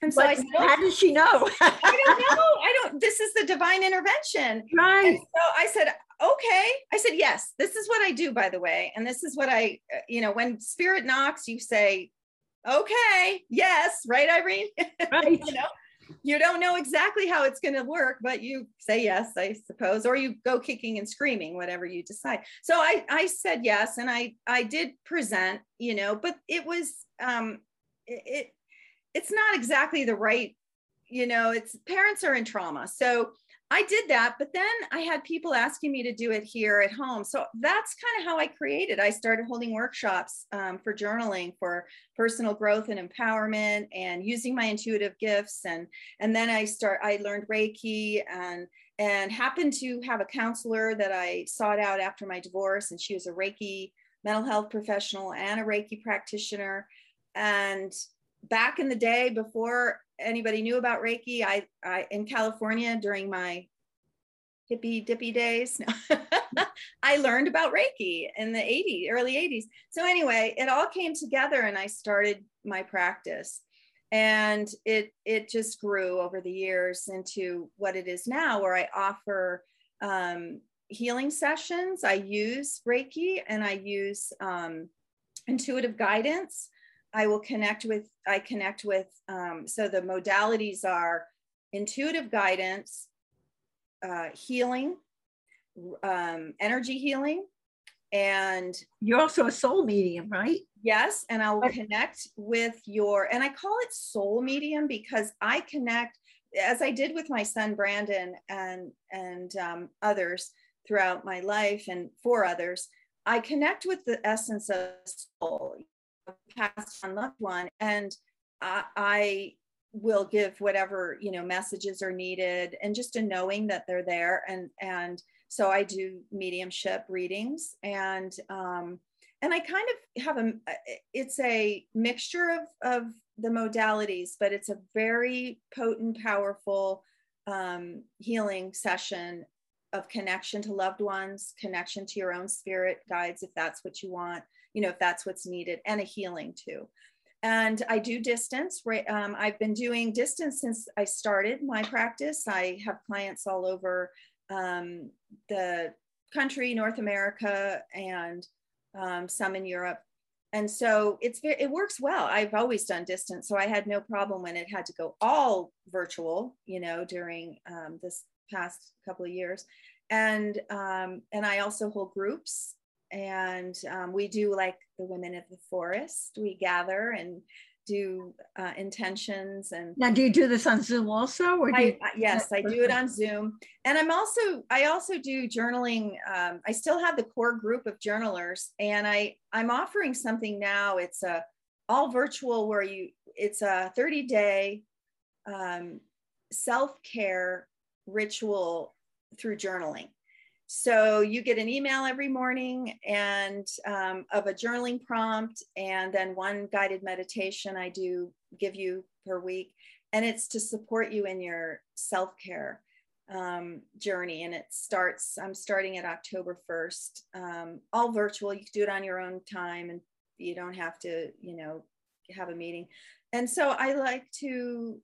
Speaker 1: And so but I said, how does she know?
Speaker 2: I don't know. I don't, this is the divine intervention.
Speaker 1: Right. And
Speaker 2: so I said, okay. I said, yes, this is what I do, by the way. And this is what I, uh, you know, when spirit knocks, you say, okay, yes, right, Irene?
Speaker 1: Right.
Speaker 2: you know, you don't know exactly how it's going to work, but you say yes, I suppose, or you go kicking and screaming, whatever you decide. So I, I said yes, and I, I did present, you know, but it was, um, it, it it's not exactly the right, you know, it's parents are in trauma, so I did that, but then I had people asking me to do it here at home. So that's kind of how I created. I started holding workshops um, for journaling, for personal growth and empowerment, and using my intuitive gifts. And and then I start. I learned Reiki and and happened to have a counselor that I sought out after my divorce, and she was a Reiki mental health professional and a Reiki practitioner. And back in the day before anybody knew about Reiki, I, I in California during my hippy dippy days, I learned about Reiki in the 80s, early 80s. So anyway, it all came together and I started my practice. And it it just grew over the years into what it is now, where I offer um, healing sessions. I use Reiki and I use um, intuitive guidance. I will connect with, I connect with, um, so the modalities are intuitive guidance, uh, healing, um, energy healing, and
Speaker 1: you're also a soul medium, right?
Speaker 2: Yes, and I'll connect with your, and I call it soul medium because I connect, as I did with my son Brandon and and um, others throughout my life, and for others, I connect with the essence of soul, passed on loved one, and I, I will give whatever you know messages are needed, and just a knowing that they're there, and and so I do mediumship readings, and um, and I kind of have a it's a mixture of of the modalities, but it's a very potent, powerful um, healing session of connection to loved ones, connection to your own spirit guides, if that's what you want, you know, if that's what's needed, and a healing too. And I do distance. Right, um, I've been doing distance since I started my practice. I have clients all over um, the country, North America, and um, some in Europe. And so it's it works well. I've always done distance, so I had no problem when it had to go all virtual, you know, during um, this past couple of years. And um, and I also hold groups, and um, we do like the Women of the Forest. We gather and do uh, intentions and
Speaker 1: now do you do this on zoom also or
Speaker 2: I, you, yes i do it on zoom and i'm also i also do journaling um, i still have the core group of journalers and i i'm offering something now it's a all virtual where you it's a 30 day um, self-care ritual through journaling so you get an email every morning and um, of a journaling prompt and then one guided meditation I do give you per week. And it's to support you in your self-care um, journey. And it starts, I'm starting at October 1st, um, all virtual. You can do it on your own time and you don't have to, you know, have a meeting. And so I like to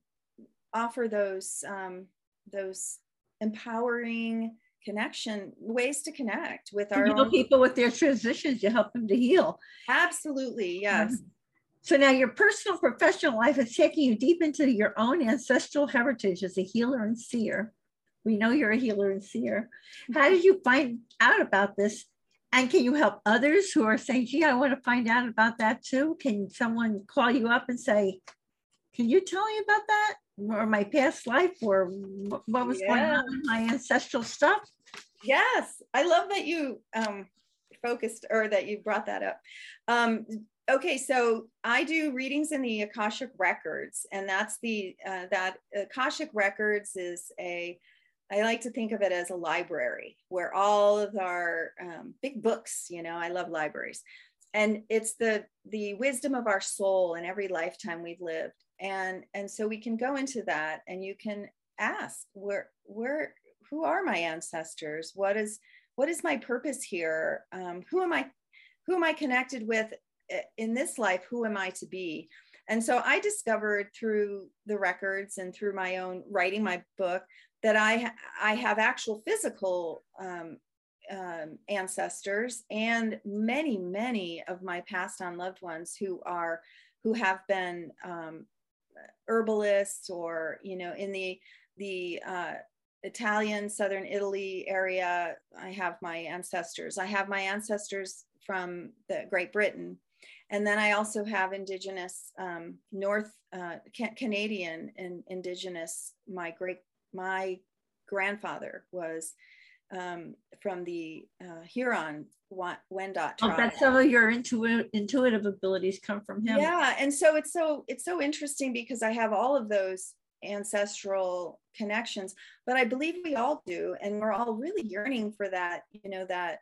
Speaker 2: offer those, um, those empowering, connection ways to connect with our
Speaker 1: own... people with their transitions you help them to heal.
Speaker 2: Absolutely yes. Mm-hmm.
Speaker 1: so now your personal professional life is taking you deep into your own ancestral heritage as a healer and seer. We know you're a healer and seer. How did you find out about this? And can you help others who are saying gee i want to find out about that too? Can someone call you up and say can you tell me about that or my past life or what was yeah. going on in my ancestral stuff
Speaker 2: Yes, I love that you um, focused or that you brought that up. Um, okay, so I do readings in the Akashic Records, and that's the uh, that Akashic Records is a I like to think of it as a library where all of our um, big books, you know, I love libraries, and it's the the wisdom of our soul in every lifetime we've lived, and and so we can go into that, and you can ask where where who are my ancestors? What is what is my purpose here? Um, who am i who am i connected with eh, in this life? Who am i to be? And so i discovered through the records and through my own writing my book that i i have actual physical um, um, ancestors and many many of my passed on loved ones who are who have been um, herbalists or you know in the the uh, Italian, Southern Italy area. I have my ancestors. I have my ancestors from the Great Britain. And then I also have indigenous um, North uh, ca- Canadian and indigenous. My great my grandfather was um, from the uh, Huron Wendat
Speaker 1: tribe. Oh, that's some of your intuitive intuitive abilities come from him.
Speaker 2: Yeah, and so it's so it's so interesting because I have all of those ancestral connections but i believe we all do and we're all really yearning for that you know that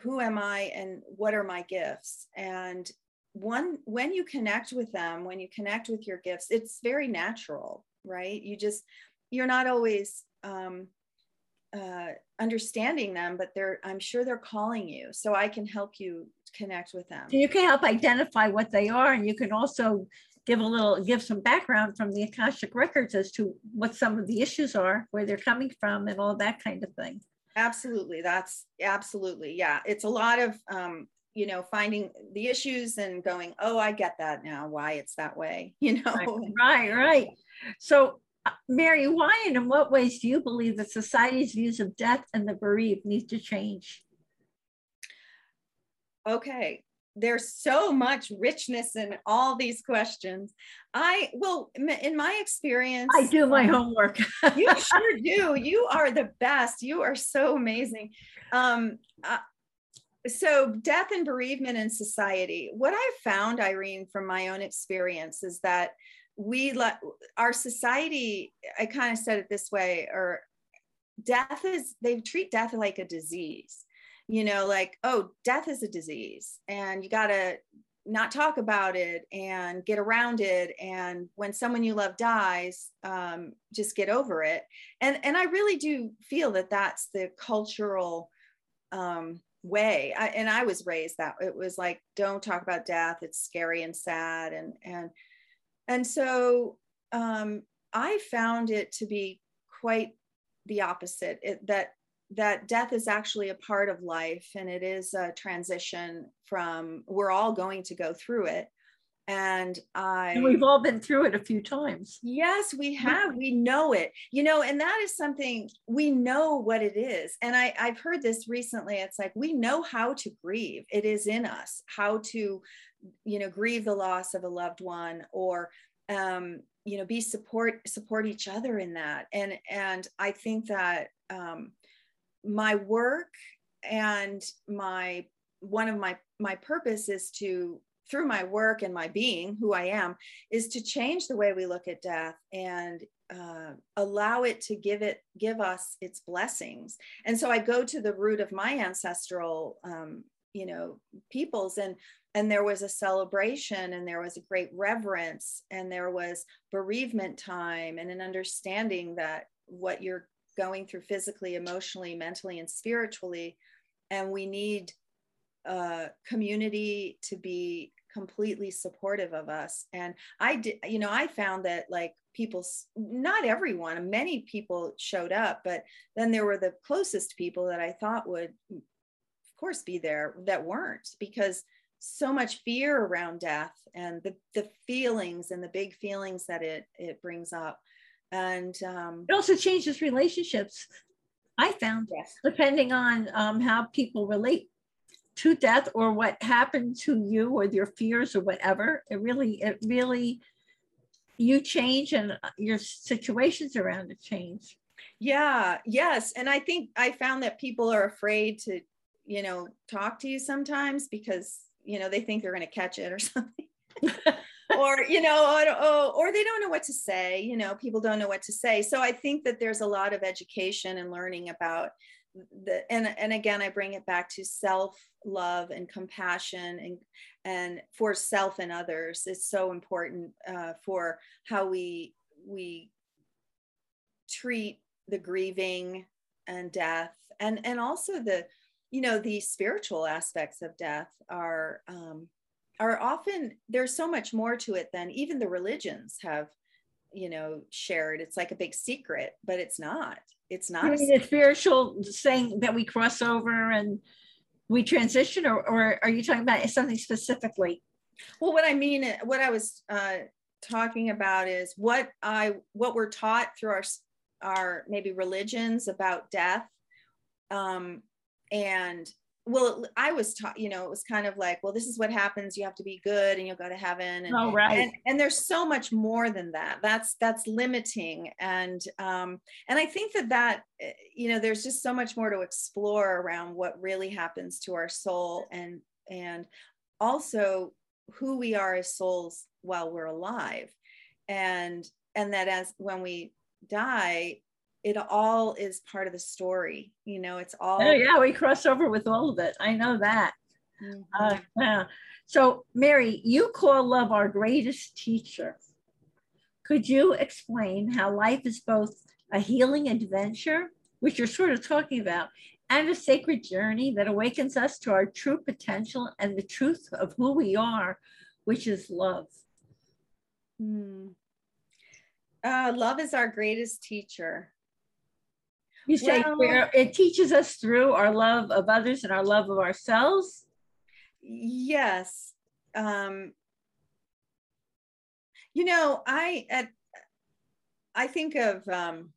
Speaker 2: who am i and what are my gifts and one when you connect with them when you connect with your gifts it's very natural right you just you're not always um, uh, understanding them but they're i'm sure they're calling you so i can help you connect with them
Speaker 1: you can help identify what they are and you can also give a little, give some background from the Akashic records as to what some of the issues are, where they're coming from, and all that kind of thing.
Speaker 2: Absolutely. That's absolutely. Yeah. It's a lot of, um, you know, finding the issues and going, oh, I get that now, why it's that way, you know?
Speaker 1: Right, right. right. So, Mary, why and in what ways do you believe that society's views of death and the bereaved need to change?
Speaker 2: Okay there's so much richness in all these questions. I well, in my experience,
Speaker 1: I do my um, homework.
Speaker 2: you sure do. You are the best. You are so amazing. Um, uh, so, death and bereavement in society. What I've found, Irene, from my own experience, is that we let our society. I kind of said it this way, or death is they treat death like a disease you know, like, oh, death is a disease and you got to not talk about it and get around it. And when someone you love dies, um, just get over it. And, and I really do feel that that's the cultural um, way. I, and I was raised that it was like, don't talk about death. It's scary and sad. And, and, and so um, I found it to be quite the opposite. It, that that death is actually a part of life and it is a transition from we're all going to go through it. And i
Speaker 1: and we've all been through it a few times.
Speaker 2: Yes we have. We know it. You know and that is something we know what it is. And i i've heard this recently. It's like we know how to grieve. It is in us how to you know grieve the loss of a loved one or um you know be support support each other in that. And and i think that um my work and my one of my my purpose is to through my work and my being who i am is to change the way we look at death and uh, allow it to give it give us its blessings. And so i go to the root of my ancestral um, you know peoples and and there was a celebration and there was a great reverence and there was bereavement time and an understanding that what you're going through physically, emotionally, mentally, and spiritually. And we need a community to be completely supportive of us. And I did, you know, I found that like people, not everyone, many people showed up, but then there were the closest people that I thought would, of course, be there that weren't because so much fear around death and the, the feelings and the big feelings that it it brings up. And um,
Speaker 1: it also changes relationships i found
Speaker 2: yes.
Speaker 1: depending on um, how people relate to death or what happened to you or your fears or whatever. It really it really you change and uh, your situations around it change.
Speaker 2: Yeah yes. And i think i found that people are afraid to you know talk to you sometimes because you know they think they're going to catch it or something. Or you know or, or they don't know what to say you know people don't know what to say. So i think that there's a lot of education and learning about the and and again i bring it back to self love and compassion and and for self and others. It's so important uh, for how we we treat the grieving and death and and also the you know the spiritual aspects of death are um, are often there's so much more to it than even the religions have you know shared. It's like a big secret but it's not. It's not
Speaker 1: I mean, a spiritual saying that we cross over and we transition or, or are you talking about something specifically?
Speaker 2: Well what i mean what i was uh, talking about is what i what we're taught through our our maybe religions about death um, and well i was taught you know it was kind of like well this is what happens. You have to be good and you'll go to heaven. And,
Speaker 1: oh, right.
Speaker 2: and, and there's so much more than that. That's that's limiting. And um and i think that that eh, you know there's just so much more to explore around what really happens to our soul and and also who we are as souls while we're alive. And and that as when we die it all is part of the story. You know, it's all.
Speaker 1: Oh, yeah, we cross over with all of it. I know that. Mm-hmm. Uh, yeah. So, Mary, you call love our greatest teacher. Could you explain how life is both a healing adventure, which you're sort of talking about, and a sacred journey that awakens us to our true potential and the truth of who we are, which is love?
Speaker 2: Hmm. Uh, love is our greatest teacher.
Speaker 1: You say well, it teaches us through our love of others and our love of ourselves.
Speaker 2: Yes. Um, you know, I at I think of um,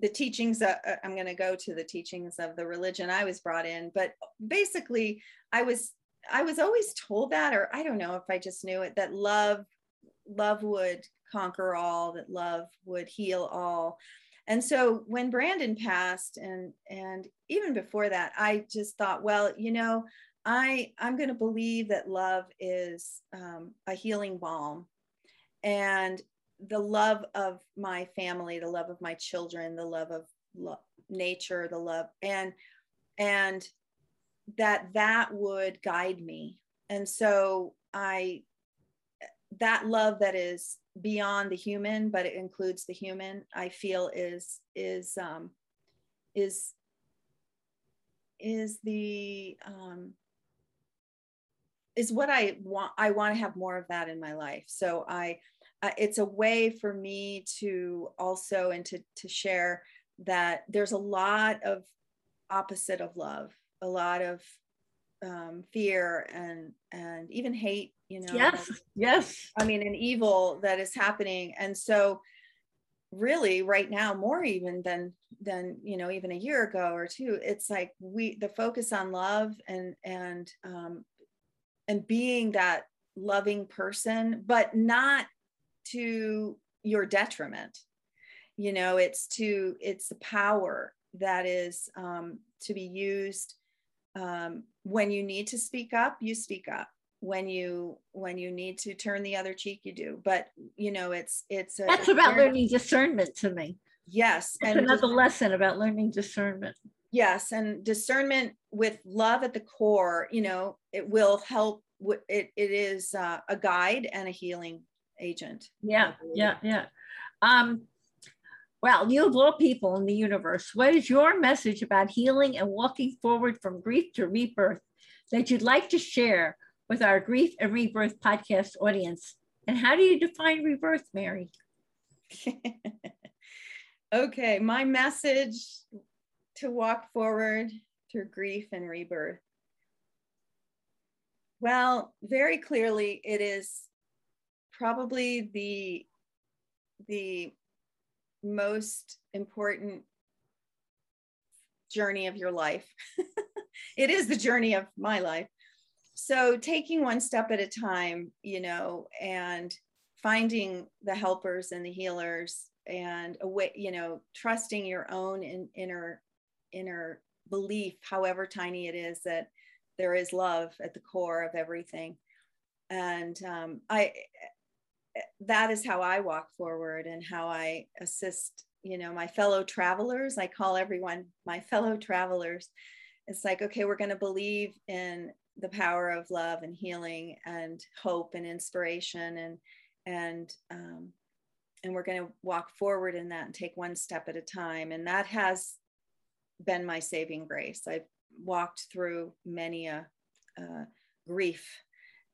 Speaker 2: the teachings. Uh, I'm going to go to the teachings of the religion I was brought in, but basically, I was I was always told that, or I don't know if I just knew it, that love love would conquer all, that love would heal all. And so when Brandon passed, and and even before that, I just thought, well, you know, I I'm going to believe that love is um, a healing balm, and the love of my family, the love of my children, the love of lo- nature, the love and and that that would guide me. And so I that love that is beyond the human but it includes the human i feel is is um is is the um is what i want i want to have more of that in my life. So i uh, it's a way for me to also and to to share that there's a lot of opposite of love a lot of um, fear and and even hate you know?
Speaker 1: Yes yes.
Speaker 2: I mean an evil that is happening. And so really right now more even than than you know even a year ago or two it's like we the focus on love and and um and being that loving person but not to your detriment. You know it's to it's the power that is um to be used um when you need to speak up you speak up when you when you need to turn the other cheek you do. But you know it's it's
Speaker 1: a, that's about learning discernment to me.
Speaker 2: Yes
Speaker 1: that's and another lesson about learning discernment.
Speaker 2: Yes and discernment with love at the core you know it will help it, it is uh, a guide and a healing agent
Speaker 1: yeah yeah yeah. Um well, you of all people in the universe, what is your message about healing and walking forward from grief to rebirth that you'd like to share with our Grief and Rebirth podcast audience? And how do you define rebirth, Mary?
Speaker 2: okay, my message to walk forward through grief and rebirth. Well, very clearly, it is probably the the most important journey of your life. it is the journey of my life. So taking one step at a time, you know, and finding the helpers and the healers and a way, you know, trusting your own in, inner inner belief, however tiny it is, that there is love at the core of everything. And um, I that is how I walk forward and how I assist, you know, my fellow travelers. I call everyone my fellow travelers. It's like, okay, we're going to believe in the power of love and healing and hope and inspiration and and um, and we're going to walk forward in that and take one step at a time. And that has been my saving grace. I've walked through many a uh, grief.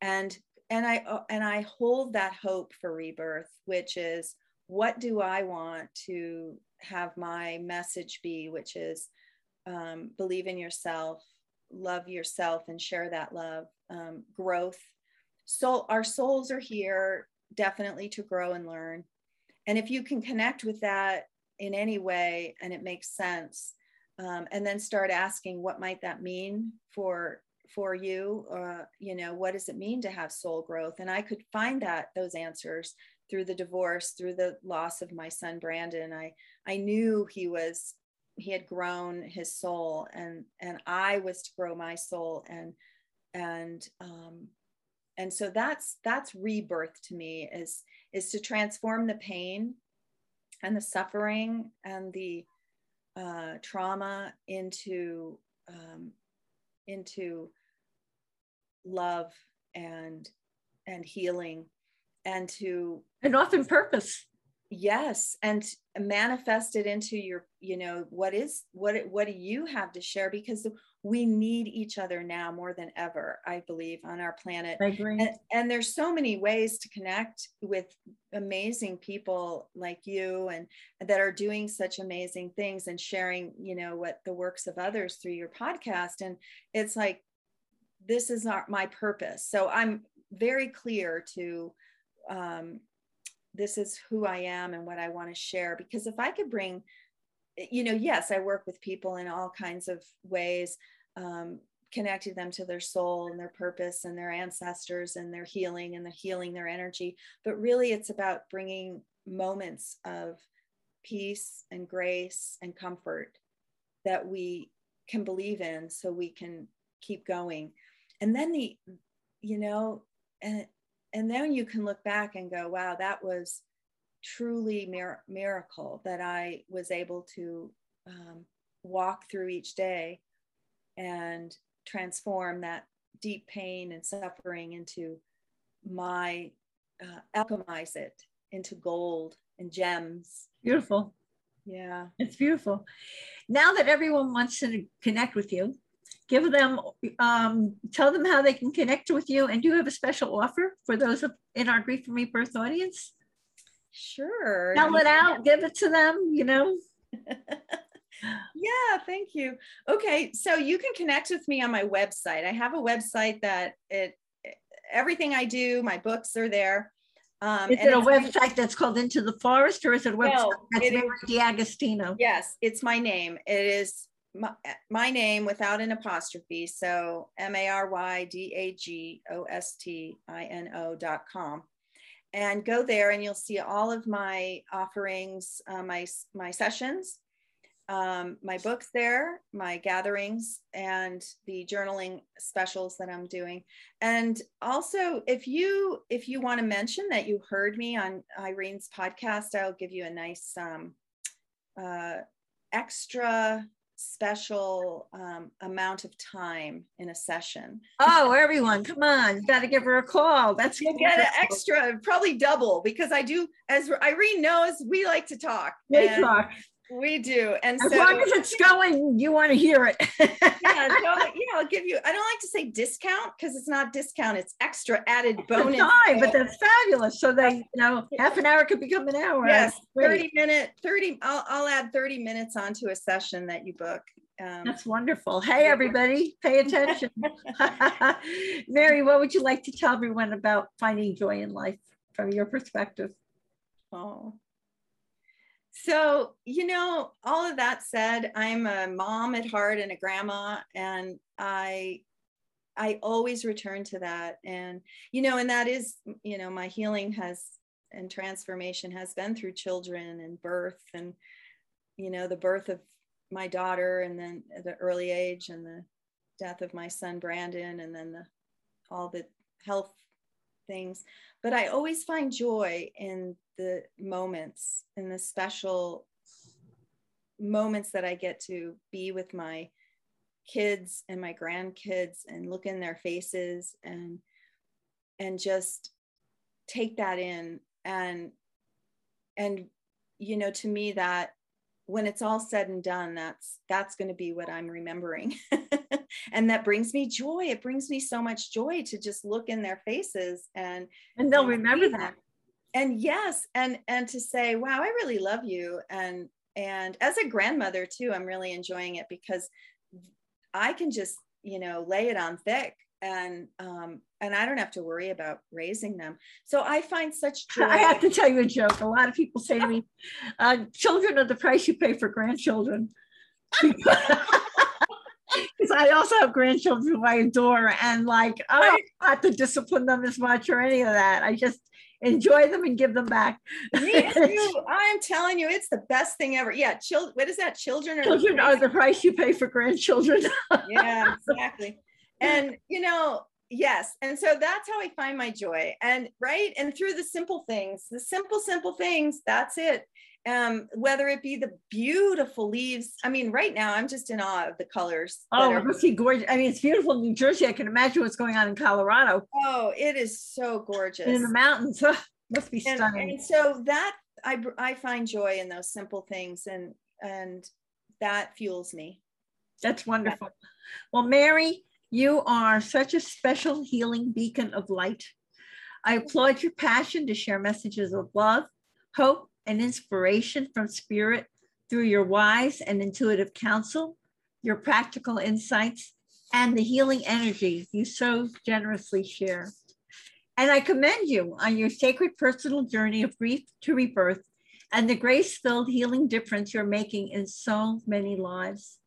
Speaker 2: And and I uh, and I hold that hope for rebirth, which is what do I want to have my message be, which is um, believe in yourself, love yourself, and share that love, um, growth. So our souls are here definitely to grow and learn, and if you can connect with that in any way and it makes sense, um, and then start asking what might that mean for for you? Uh, you know what does it mean to have soul growth? And i could find that those answers through the divorce through the loss of my son brandon. I i knew he was he had grown his soul and and i was to grow my soul and and um and so that's that's rebirth to me is is to transform the pain and the suffering and the uh, trauma into um, into love and and healing and to
Speaker 1: and often purpose
Speaker 2: yes and manifest it into your you know what is what what do you have to share? Because we need each other now more than ever i believe on our planet.
Speaker 1: I agree.
Speaker 2: and, and there's so many ways to connect with amazing people like you and that are doing such amazing things and sharing you know what the works of others through your podcast. And it's like this is not my purpose. So i'm very clear to um, this is who I am and what I want to share. Because if I could bring, you know, yes, I work with people in all kinds of ways, um, connecting them to their soul and their purpose and their ancestors and their healing and the healing their energy. But really, it's about bringing moments of peace and grace and comfort that we can believe in so we can keep going. And then the, you know, and and then you can look back and go, wow, that was truly mir- miracle that I was able to um, walk through each day and transform that deep pain and suffering into my uh, alchemize it into gold and gems.
Speaker 1: Beautiful.
Speaker 2: Yeah.
Speaker 1: It's beautiful. Now that everyone wants to connect with you, give them, um, tell them how they can connect with you. And do you have a special offer for those in our Grief and Rebirth audience?
Speaker 2: Sure.
Speaker 1: Tell it out, give it to them, you know.
Speaker 2: yeah, thank you. Okay, so you can connect with me on my website. I have a website that it everything I do, my books are there.
Speaker 1: Um, is it a website that's called Into the Forest, or is it a website no, that's Mary D'Agostino?
Speaker 2: Yes, it's my name. It is my, name without an apostrophe. So M A R Y D A G O S T I N O dot com. And go there and you'll see all of my offerings, uh, my, my sessions, um, my books there, my gatherings, and the journaling specials that I'm doing. And also, if you if you want to mention that you heard me on Irene's podcast, I'll give you a nice um, uh, extra special um, amount of time in a session.
Speaker 1: Oh, everyone, come on. You got to give her a call. That's
Speaker 2: you get an extra, probably double, because I do, as Irene knows, we like to talk.
Speaker 1: We talk.
Speaker 2: We do. And
Speaker 1: as so, long as it's going, you want to hear it.
Speaker 2: yeah, so, yeah, I'll give you, I don't like to say discount because it's not discount, it's extra added bonus.
Speaker 1: Time, but that's fabulous. So they, you know, half an hour could become an hour.
Speaker 2: Yes, 30 minute, 30, I'll, I'll add 30 minutes onto a session that you book.
Speaker 1: Um, that's wonderful. Hey, everybody, pay attention. Mary, what would you like to tell everyone about finding joy in life from your perspective?
Speaker 2: Oh, so, you know, all of that said, I'm a mom at heart and a grandma, and I I always return to that. And, you know, and that is, you know, my healing has and transformation has been through children and birth and, you know, the birth of my daughter and then at the early age and the death of my son Brandon and then the all the health things. But I always find joy in the moments in the special moments that I get to be with my kids and my grandkids and look in their faces and and just take that in and and you know to me that when it's all said and done that's that's going to be what i'm remembering and that brings me joy. It brings me so much joy to just look in their faces and
Speaker 1: and they'll remember that.
Speaker 2: And yes and and to say wow i really love you. And and as a grandmother too i'm really enjoying it because i can just you know lay it on thick and um and i don't have to worry about raising them. So i find such joy.
Speaker 1: i have to tell you a joke. A lot of people say to me uh, children are the price you pay for grandchildren because I also have grandchildren who I adore, and like I don't have to discipline them as much or any of that. I just enjoy them and give them back.
Speaker 2: Me too. I'm telling you, it's the best thing ever. Yeah, children. What is that? Children
Speaker 1: are children the are the price you pay for grandchildren.
Speaker 2: yeah, exactly. And you know, yes, and so that's how I find my joy. And right, and through the simple things, the simple, simple things. That's it um, whether it be the beautiful leaves. I mean, right now I'm just in awe of the colors.
Speaker 1: Oh, it must be gorgeous. I mean, it's beautiful in New Jersey. I can imagine what's going on in Colorado.
Speaker 2: Oh, it is so gorgeous.
Speaker 1: In the mountains. must be stunning.
Speaker 2: And, and so that I, I find joy in those simple things and, and that fuels me.
Speaker 1: That's wonderful. Well, Mary, you are such a special healing beacon of light. I applaud your passion to share messages of love, hope, and inspiration from spirit through your wise and intuitive counsel, your practical insights, and the healing energy you so generously share. And I commend you on your sacred personal journey of grief to rebirth and the grace filled healing difference you're making in so many lives.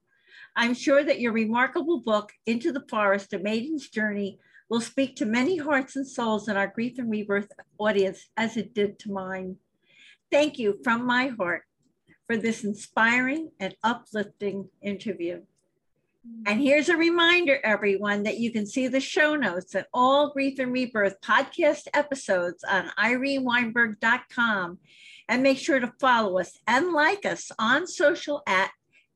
Speaker 1: I'm sure that your remarkable book, Into the Forest, A Maiden's Journey, will speak to many hearts and souls in our Grief and Rebirth audience as it did to mine. Thank you from my heart for this inspiring and uplifting interview. And here's a reminder, everyone, that you can see the show notes and all Grief and Rebirth podcast episodes on ireneweinberg.com. And make sure to follow us and like us on social at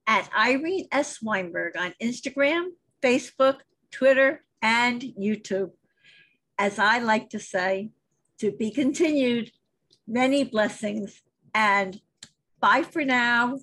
Speaker 1: at Irene S. Weinberg on Instagram, Facebook, Twitter, and YouTube. As I like to say, to be continued, many blessings, and bye for now.